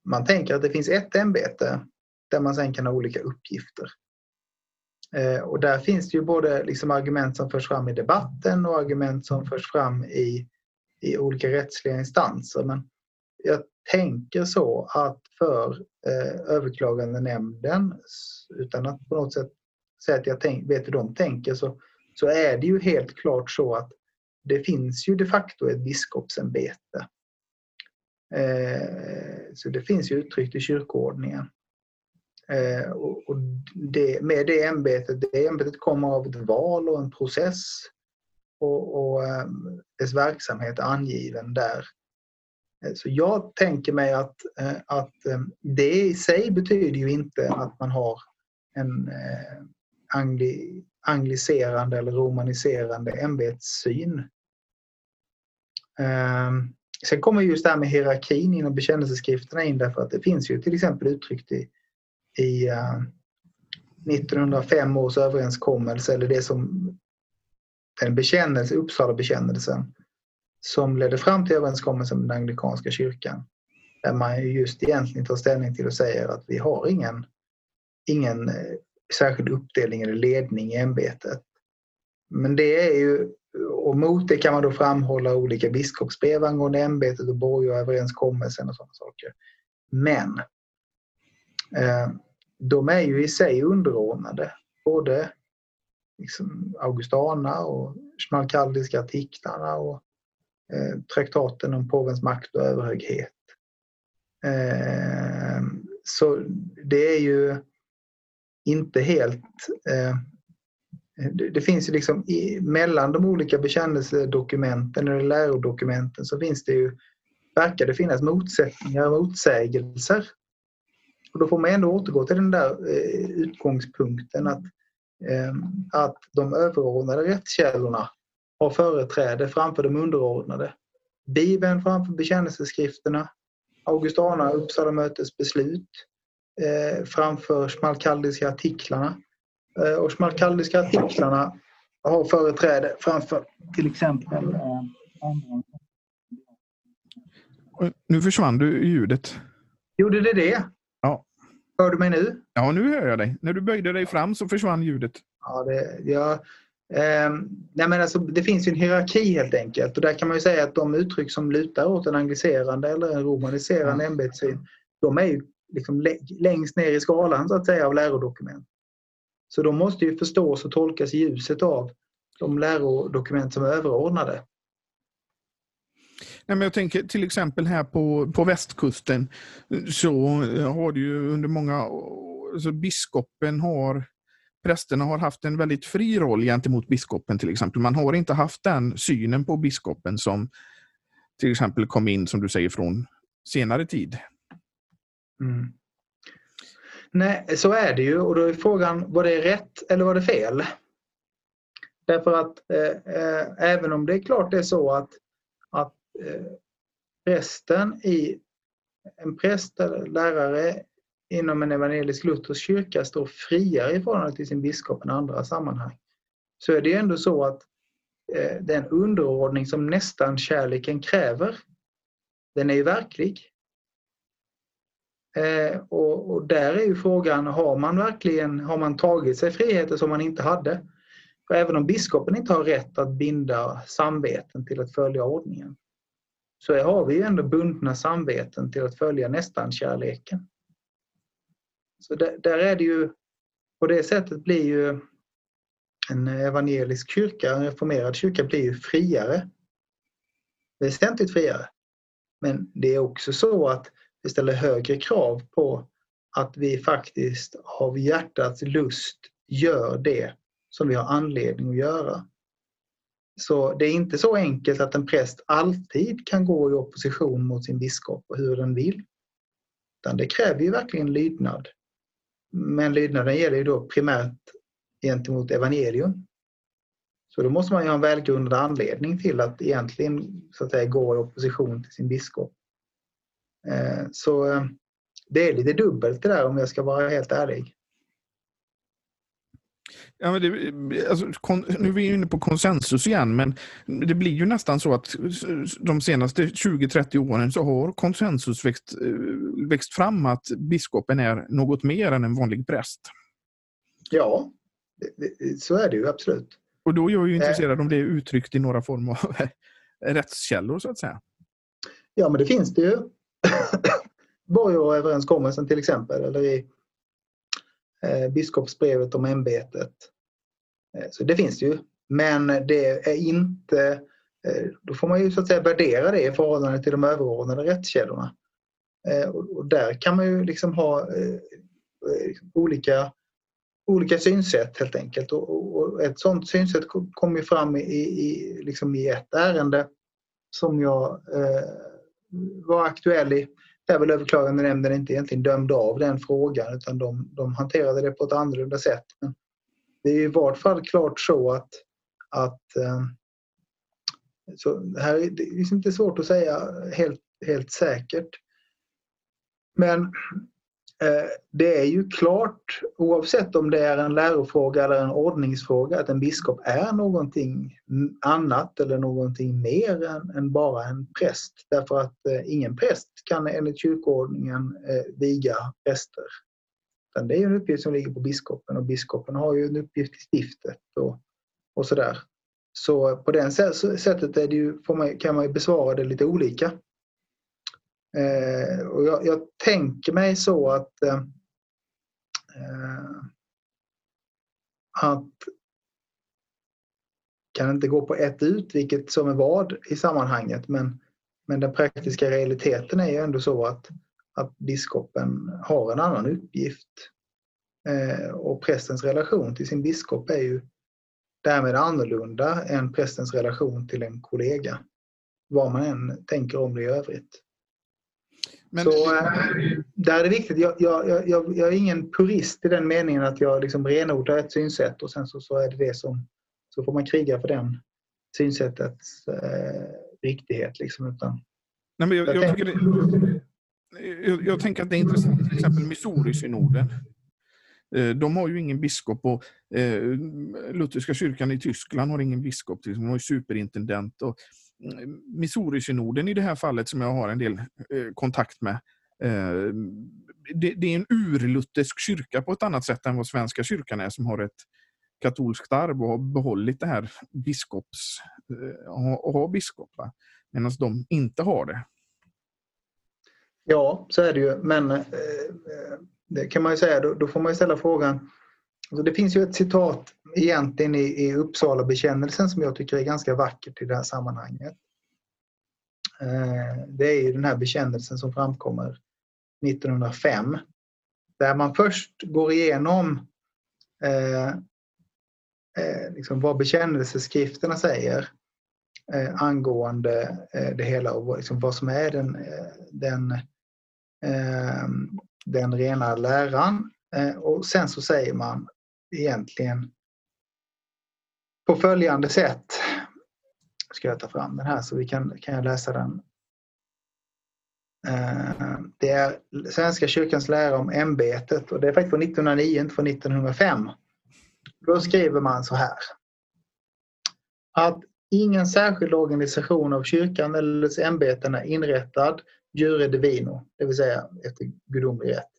man tänker att det finns ett ämbete där man sen kan ha olika uppgifter. Eh, och där finns det ju både liksom argument som förs fram i debatten och argument som förs fram i, i olika rättsliga instanser. Men jag tänker så att för eh, överklagandenämnden, utan att på något sätt säga att jag tänk, vet hur de tänker, så, så är det ju helt klart så att det finns ju de facto ett biskopsämbete. Eh, så det finns ju uttryckt i kyrkoordningen. Eh, och det, med det ämbetet, det ämbetet kommer av ett val och en process och, och ehm, dess verksamhet är angiven där. Eh, så jag tänker mig att, att ehm, det i sig betyder ju inte att man har en angli, angliserande eller romaniserande ämbetssyn. Ehm, sen kommer just det här med hierarkin inom bekännelseskrifterna in därför att det finns ju till exempel uttryckt i, i eh, uh, 1905 års överenskommelse eller det som den bekännelse, Uppsala bekännelsen som ledde fram till överenskommelsen med den anglikanska kyrkan. Där man just egentligen tar ställning till och säger att vi har ingen, ingen eh, särskild uppdelning eller ledning i ämbetet. Men det är ju, och mot det kan man då framhålla olika biskopsbrev angående ämbetet och borgaröverenskommelsen och sådana saker. Men eh, de är ju i sig underordnade. Både liksom Augustana och schmalkaldiska artiklarna och eh, traktaten om påvens makt och överhöghet. Eh, så det är ju inte helt... Eh, Eh, det, det, finns ju liksom i, mellan de olika bekännelsedokumenten eller lärodokumenten så finns det ju, verkar det finnas motsättningar och motsägelser. Och då får man ändå återgå till den där eh, utgångspunkten att, eh, att de överordnade rättskällorna har företräde framför de underordnade. Bibeln framför bekännelseskrifterna, Augustana Uppsala mötes beslut eh, framför schmalkaldiska artiklarna. Eh, och schmalkaldiska artiklarna har företräde framför till exempel eh, Nu försvann du ljudet. Gjorde det det? Ja. Hör du mig nu? Ja, nu hör jag dig. När du böjde dig fram så försvann ljudet. Ja, det, jag, eh, nej men alltså, det finns en hierarki helt enkelt och där kan man ju säga att de uttryck som lutar åt en angliserande eller en romaniserande mm. ämbetssyn de är ju liksom längst ner i skalan så att säga av lärodokument. Så de måste ju förstås och tolkas i ljuset av de lärodokument som är överordnade. Nej, men jag tänker till exempel här på, på västkusten så har det ju under många alltså biskopen har prästerna har haft en väldigt fri roll gentemot biskopen till exempel. Man har inte haft den synen på biskopen som till exempel kom in, som du säger, från senare tid. Mm. Nej, så är det ju och då är frågan, var det rätt eller var det fel? Därför att eh, eh, även om det är klart det är så att, att eh, prästen i en präst eller lärare inom en evangelisk luthersk kyrka står friare i förhållande till sin biskop än andra sammanhang så är det ändå så att eh, den underordning som nästan kärleken kräver den är ju verklig. Eh, och, och, där är ju frågan, har man verkligen har man tagit sig friheter som man inte hade? För även om biskopen inte har rätt att binda samveten till att följa ordningen så har vi ju ändå bundna samveten till att följa nästan kärleken. Så där, där är det ju, på det sättet blir ju en evangelisk kyrka, en reformerad kyrka, blir ju friare. Väsentligt friare. Men det är också så att vi ställer högre krav på att vi faktiskt av hjärtats lust gör det som vi har anledning att göra. Så det är inte så enkelt att en präst alltid kan gå i opposition mot sin biskop och hur den vill. Utan det kräver ju verkligen lydnad. Men lydnaden gäller ju då primärt gentemot evangelium. Så då måste man ju ha en välgrundad anledning till att egentligen så att säga, gå i opposition till sin biskop. Eh, så eh, det är lite dubbelt det där om jag ska vara helt ärlig. Ja, men det, alltså, nu är vi inne på konsensus igen, men det blir ju nästan så att de senaste 20-30 åren så har konsensus växt, eh, växt fram att biskopen är något mer än en vanlig präst. Ja, så är det ju absolut. Och då är jag ju intresserad om det är uttryckt i några form av rättskällor så att säga. Ja, men det finns det ju. Borgåröverenskommelsen till exempel eller i eh, biskopsbrevet om ämbetet. Eh, så det finns ju. Men det är inte... Eh, då får man ju så att säga värdera det i förhållande till de överordnade rättskällorna. Eh, och, och där kan man ju liksom ha eh, eh olika, olika synsätt helt enkelt. Och, och ett sådant synsätt kom ju fram i, i, liksom i ett ärende som jag eh, var aktuell i där väl överklagandenämnden inte egentligen dömde av den frågan utan de, de hanterade det på ett annorlunda sätt. Men det är i vart fall klart så att, att eh, Så det här är liksom inte svårt att säga helt, helt säkert. Men Eh, det är ju klart, oavsett om det är en lärofråga eller en ordningsfråga, att en biskop är någonting annat eller någonting mer än, än bara en präst. Därför att eh, ingen präst kan enligt kyrkoordningen eh, viga präster. Utan det är en uppgift som ligger på biskopen och biskopen har ju en uppgift i stiftet och, och sådär. Så på det sättet är det ju, man, kan man ju besvara det lite olika. Eh, och jag, jag, tänker mig så att eh, eh att kan inte gå på ett ut vilket som är vad i sammanhanget men, men den praktiska realiteten är ju ändå så att, att biskopen har en annan uppgift. Eh, och prästens relation till sin biskop är ju därmed annorlunda än prästens relation till en kollega. Vad man än tänker om det i övrigt. Men... Så äh, där är det viktigt. Jag, jag, jag, jag, är ingen purist i den meningen att jag liksom renodlar ett synsätt och sen så, så är det det som... Så får man kriga för den synsättets äh, riktighet. Liksom, utan, Nej, men jag, jag, tänker... Jag, jag, tänker att det är intressant, till exempel Missouri-synoden. Eh, de har ju ingen biskop och eh, Lutherska kyrkan i Tyskland har ingen biskop. De har ju superintendent. Och Missouri-synoden i det här fallet som jag har en del eh, kontakt med. Eh, det, det är en urluthersk kyrka på ett annat sätt än vad Svenska kyrkan är som har ett katolskt arv och har behållit det här biskops, eh, och har biskop. Medan de inte har det. Ja, så är det ju. Men eh, det kan man ju säga, då, då får man ju ställa frågan. Alltså det finns ju ett citat egentligen i, i Uppsala bekännelsen som jag tycker är ganska vackert i det här sammanhanget. Eh, det är ju den här bekännelsen som framkommer 1905. Där man först går igenom eh, eh, liksom vad bekännelseskrifterna säger eh, angående eh, det hela och liksom vad som är den, eh, den eh, den rena läran. Eh, och sen så säger man egentligen på följande sätt. Ska jag ta fram den här så vi kan, kan jag läsa den. Eh, det är Svenska kyrkans lära om ämbetet och det är faktiskt från 1909, inte från 1905. Då skriver man så här. Att ingen särskild organisation av kyrkan eller dess ämbeten är inrättad jure divino, det vill säga efter gudomlig rätt.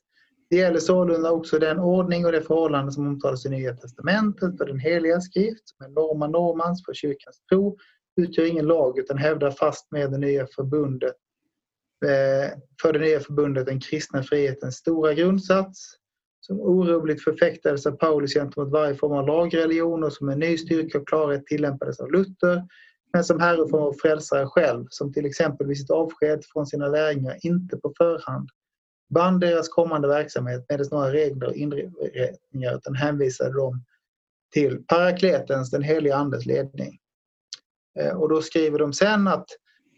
Det gäller sålunda också den ordning och det förhållande som omtalas i Nya Testamentet för den heliga skrift, med norma normans för kyrkans tro, utgör ingen lag utan hävdar fast med det nya förbundet eh, för det nya förbundet den kristna frihetens stora grundsats som orubbligt förfäktades av Paulus gentemot varje form av lagreligion och som med ny styrka och klarhet tillämpades av Luther men som Herre vår frälsare själv, som till exempel vid sitt avsked från sina lärjungar inte på förhand band deras kommande verksamhet med några regler och inriktningar utan hänvisade dem till parakletens, den heliga Andes ledning. Eh, och då skriver de sen att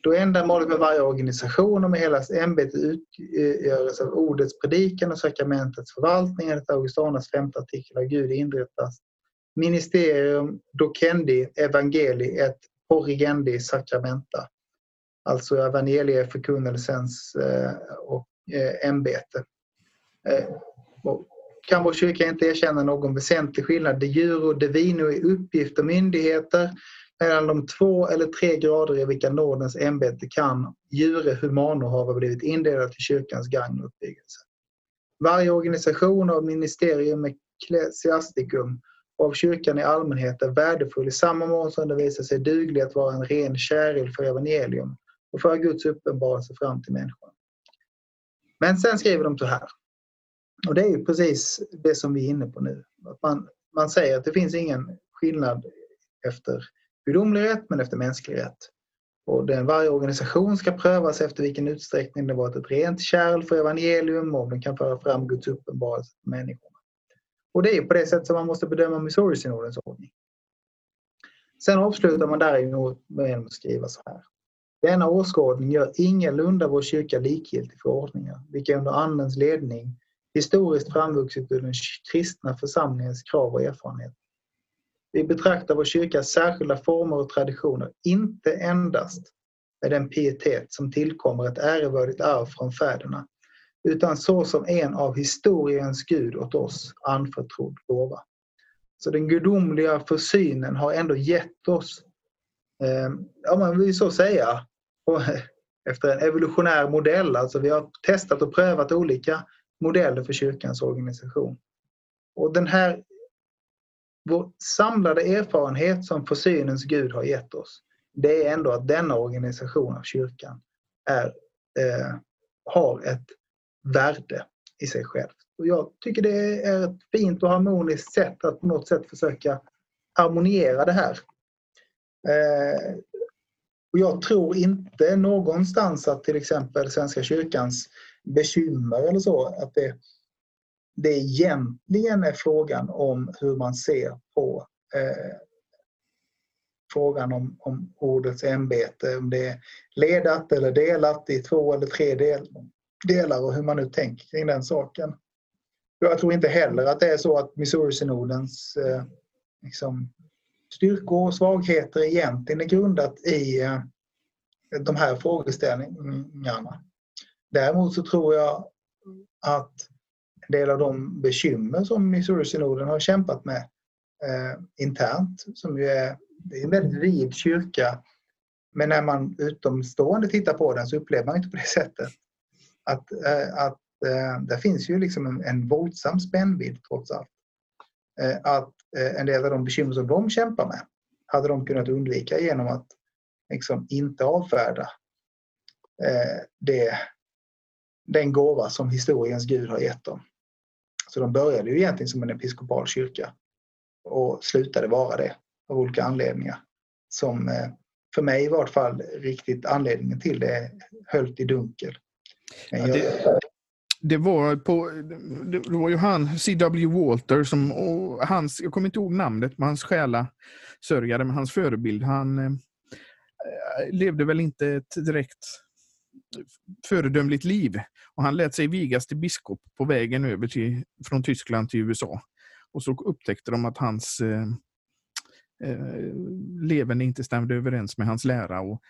då ändamålet med varje organisation och med hela ämbetet utgörs av ordets predikan och sakramentets förvaltning enligt Augustanas femte artikel av Gud inrättas ministerium docendi evangeli et corrigendi sacramenta. Alltså evangelieförkunnelsens eh, och Eh, ämbete. Eh, kan vår kyrka inte erkänna någon väsentlig skillnad de djuro devino i uppgift och myndigheter mellan de två eller tre grader i vilka nådens ämbete kan jure humano ha blivit indelat i kyrkans gagn och uppbyggelse. Varje organisation av ministerium ecclesiasticum av kyrkan i allmänhet är värdefull i samma mån som den visar sig duglig att vara en ren käril för evangelium och för Guds uppenbarelse fram till människan. Men sen skriver de så här. Och det är ju precis det som vi är inne på nu. Att man, man säger att det finns ingen skillnad efter gudomlig rätt men efter mänsklig rätt. Och den, varje organisation ska prövas efter vilken utsträckning det varit ett rent kärl för evangelium och om den kan föra fram Guds uppenbarelse för människorna. Och det är på det sättet som man måste bedöma Missouri-synodens ordning. Sen avslutar man där med att skriva så här. Denna åskådning gör ingalunda vår kyrka likgiltig för ordningar, vilka under Andens ledning historiskt framvuxit ur den kristna församlingens krav och erfarenhet. Vi betraktar vår kyrkas särskilda former och traditioner inte endast med den pietet som tillkommer ett ärevördigt arv från fäderna utan så som en av historiens Gud åt oss anförtrodd gåva. Så den gudomliga försynen har ändå gett oss, eh, ja man vill så säga, efter en evolutionär modell. Alltså vi har testat och prövat olika modeller för kyrkans organisation. Och den här vår samlade erfarenhet som försynens Gud har gett oss, det är ändå att denna organisation av kyrkan är, eh, har ett värde i sig själv. Och jag tycker det är ett fint och harmoniskt sätt att på något sätt försöka harmoniera det här. Eh, och jag tror inte någonstans att till exempel Svenska kyrkans bekymmer eller så, att det, det egentligen är frågan om hur man ser på eh, frågan om, om ordets ämbete, om det är ledat eller delat i två eller tre del, delar och hur man nu tänker kring den saken. Jag tror inte heller att det är så att Missouri-synodens eh, liksom, styrkor och svagheter egentligen är grundat i eh, de här frågeställningarna. Däremot så tror jag att en del av de bekymmer som Missouri-synoden har kämpat med eh, internt, som ju är, det är en väldigt vid kyrka, men när man utomstående tittar på den så upplever man inte på det sättet. Att, eh, att eh, det finns ju liksom en, en våldsam spännvidd trots allt. Eh, att eh, en del av de bekymmer som de kämpar med hade de kunnat undvika genom att liksom inte avfärda eh, det, den gåva som historiens Gud har gett dem. Så de började ju egentligen som en episkopal kyrka och slutade vara det av olika anledningar. Som för mig i vart fall riktigt anledningen till det höll i dunkel. Ja, det, det, var på, det var ju han, C.W. Walter, som, hans, jag kommer inte ihåg namnet, men hans själa sörjare, med hans förebild. Han eh, eh, levde väl inte ett direkt föredömligt liv. Och han lät sig vigas till biskop på vägen över till, från Tyskland till USA. Och så upptäckte de att hans eh, eh, levande inte stämde överens med hans lära. och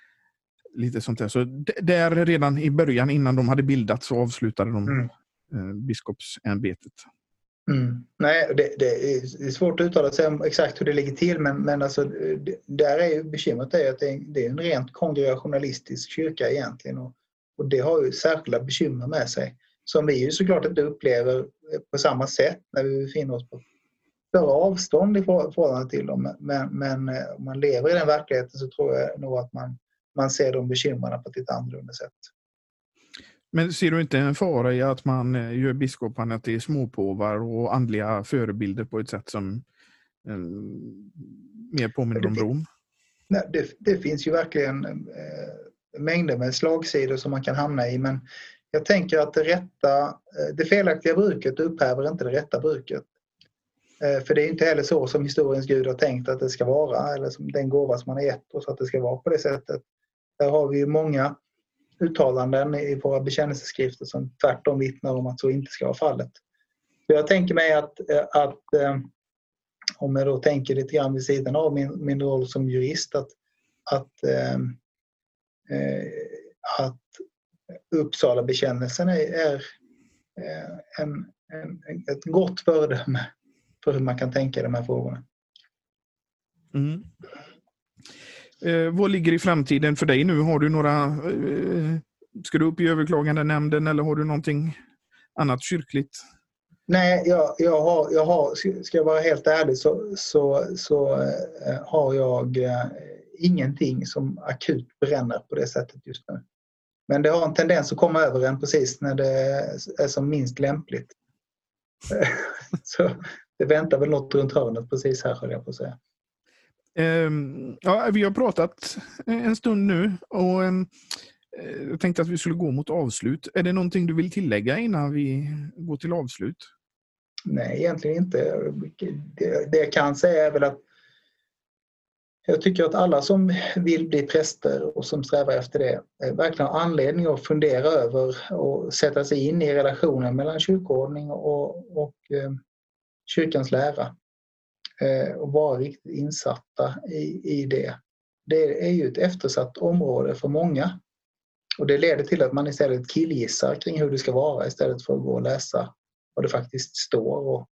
lite sånt där. Så där redan i början, innan de hade bildats, så avslutade de mm. eh, biskopsämbetet. Mm. Nej, det, det, är svårt att uttala sig om exakt hur det ligger till men, men alltså, det, där är ju bekymret är att det är, det är en rent kongregationalistisk kyrka egentligen och, och det har ju särskilda bekymmer med sig som vi ju såklart inte upplever på samma sätt när vi befinner oss på större avstånd i förhållande till dem. Men, men eh, om man lever i den verkligheten så tror jag nog att man, man ser de bekymren på ett lite annorlunda sätt. Men ser du inte en fara i att man eh, gör biskoparna till småpåvar och andliga förebilder på ett sätt som eh, mer påminner om Rom? Nej, det, det, finns ju verkligen eh, mängder med slagsidor som man kan hamna i men jag tänker att det rätta, eh, det felaktiga bruket upphäver inte det rätta bruket. Eh, för det är inte heller så som historiens Gud har tänkt att det ska vara eller som den gåva som man har gett oss att det ska vara på det sättet. Där har vi ju många uttalanden i våra bekännelseskrifter som tvärtom vittnar om att så inte ska vara fallet. Jag tänker mig att, eh, att eh, om jag då tänker lite grann vid sidan av min, min roll som jurist att, att, eh, eh att Uppsala bekännelsen är, är en, en, ett gott föredöme för hur man kan tänka i de här frågorna. Mm. Eh, vad ligger i framtiden för dig nu? Har du några... Eh, ska du upp i överklagandenämnden eller har du någonting annat kyrkligt? Nej, jag, jag, har, jag har, ska jag vara helt ärlig så, så, så eh, har jag eh, ingenting som akut bränner på det sättet just nu. Men det har en tendens att komma över en precis när det är som minst lämpligt. så det väntar väl något runt hörnet precis här, höll jag på att säga. Ehm, ja, vi har pratat en stund nu och ehm, eh, jag tänkte att vi skulle gå mot avslut. Är det någonting du vill tillägga innan vi går till avslut? Nej, egentligen inte. Det, det jag kan säga är väl att jag tycker att alla som vill bli präster och som strävar efter det verkligen har anledning att fundera över och sätta sig in i relationen mellan kyrkoordning och, och eh, kyrkans lära. Eh, och vara riktigt insatta i, i det. Det är ju ett eftersatt område för många. Och det leder till att man istället killgissar kring hur det ska vara istället för att gå och läsa vad det faktiskt står. Och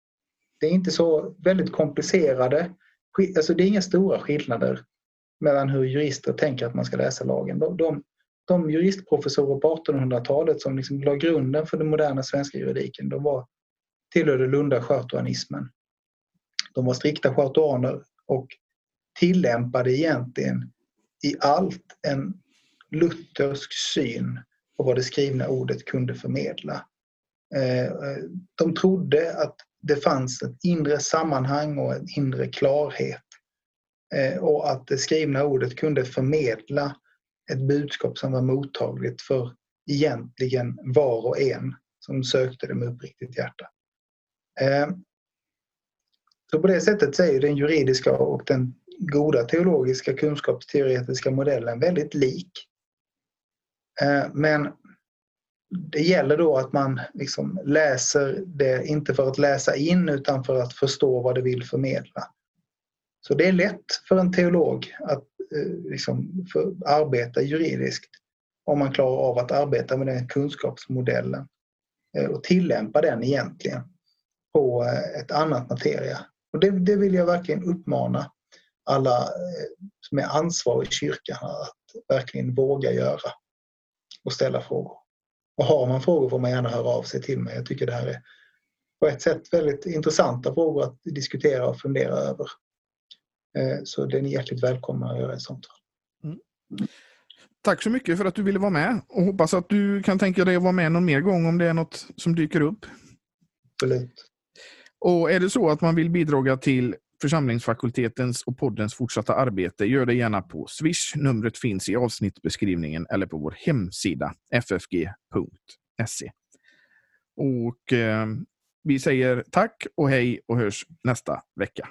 det är inte så väldigt komplicerade, alltså det är inga stora skillnader mellan hur jurister tänker att man ska läsa lagen. De, de, de juristprofessorer på 1800-talet som liksom la grunden för den moderna svenska juridiken, de var, tillhörde Lunda schartuanismen. De var strikta schartuaner och tillämpade egentligen i allt en luthersk syn på vad det skrivna ordet kunde förmedla. Eh, eh, de trodde att det fanns ett inre sammanhang och en inre klarhet eh, och att det skrivna ordet kunde förmedla ett budskap som var mottagligt för egentligen var och en som sökte det med uppriktigt hjärta. Så på det sättet så är den juridiska och den goda teologiska kunskapsteoretiska modellen väldigt lik. Eh, men det gäller då att man liksom läser det, inte för att läsa in utan för att förstå vad det vill förmedla. Så det är lätt för en teolog att eh, liksom, arbeta juridiskt om man klarar av att arbeta med den kunskapsmodellen eh, och tillämpa den egentligen på ett annat materia. Och det, det vill jag verkligen uppmana alla eh, som är ansvariga i kyrkan att verkligen våga göra och ställa frågor. Och har man frågor får man gärna höra av sig till mig. Jag tycker det här är på ett sätt väldigt intressanta frågor att diskutera och fundera över. Eh, så det är ni hjärtligt välkomna att göra ett samtal. Mm. Tack så mycket för att du ville vara med och hoppas att du kan tänka dig att vara med någon mer gång om det är något som dyker upp. Absolut. Och är det så att man vill bidra till församlingsfakultetens och poddens fortsatta arbete, gör det gärna på Swish. Numret finns i avsnittbeskrivningen eller på vår hemsida ffg.se. Och eh, vi säger tack och hej och hörs nästa vecka.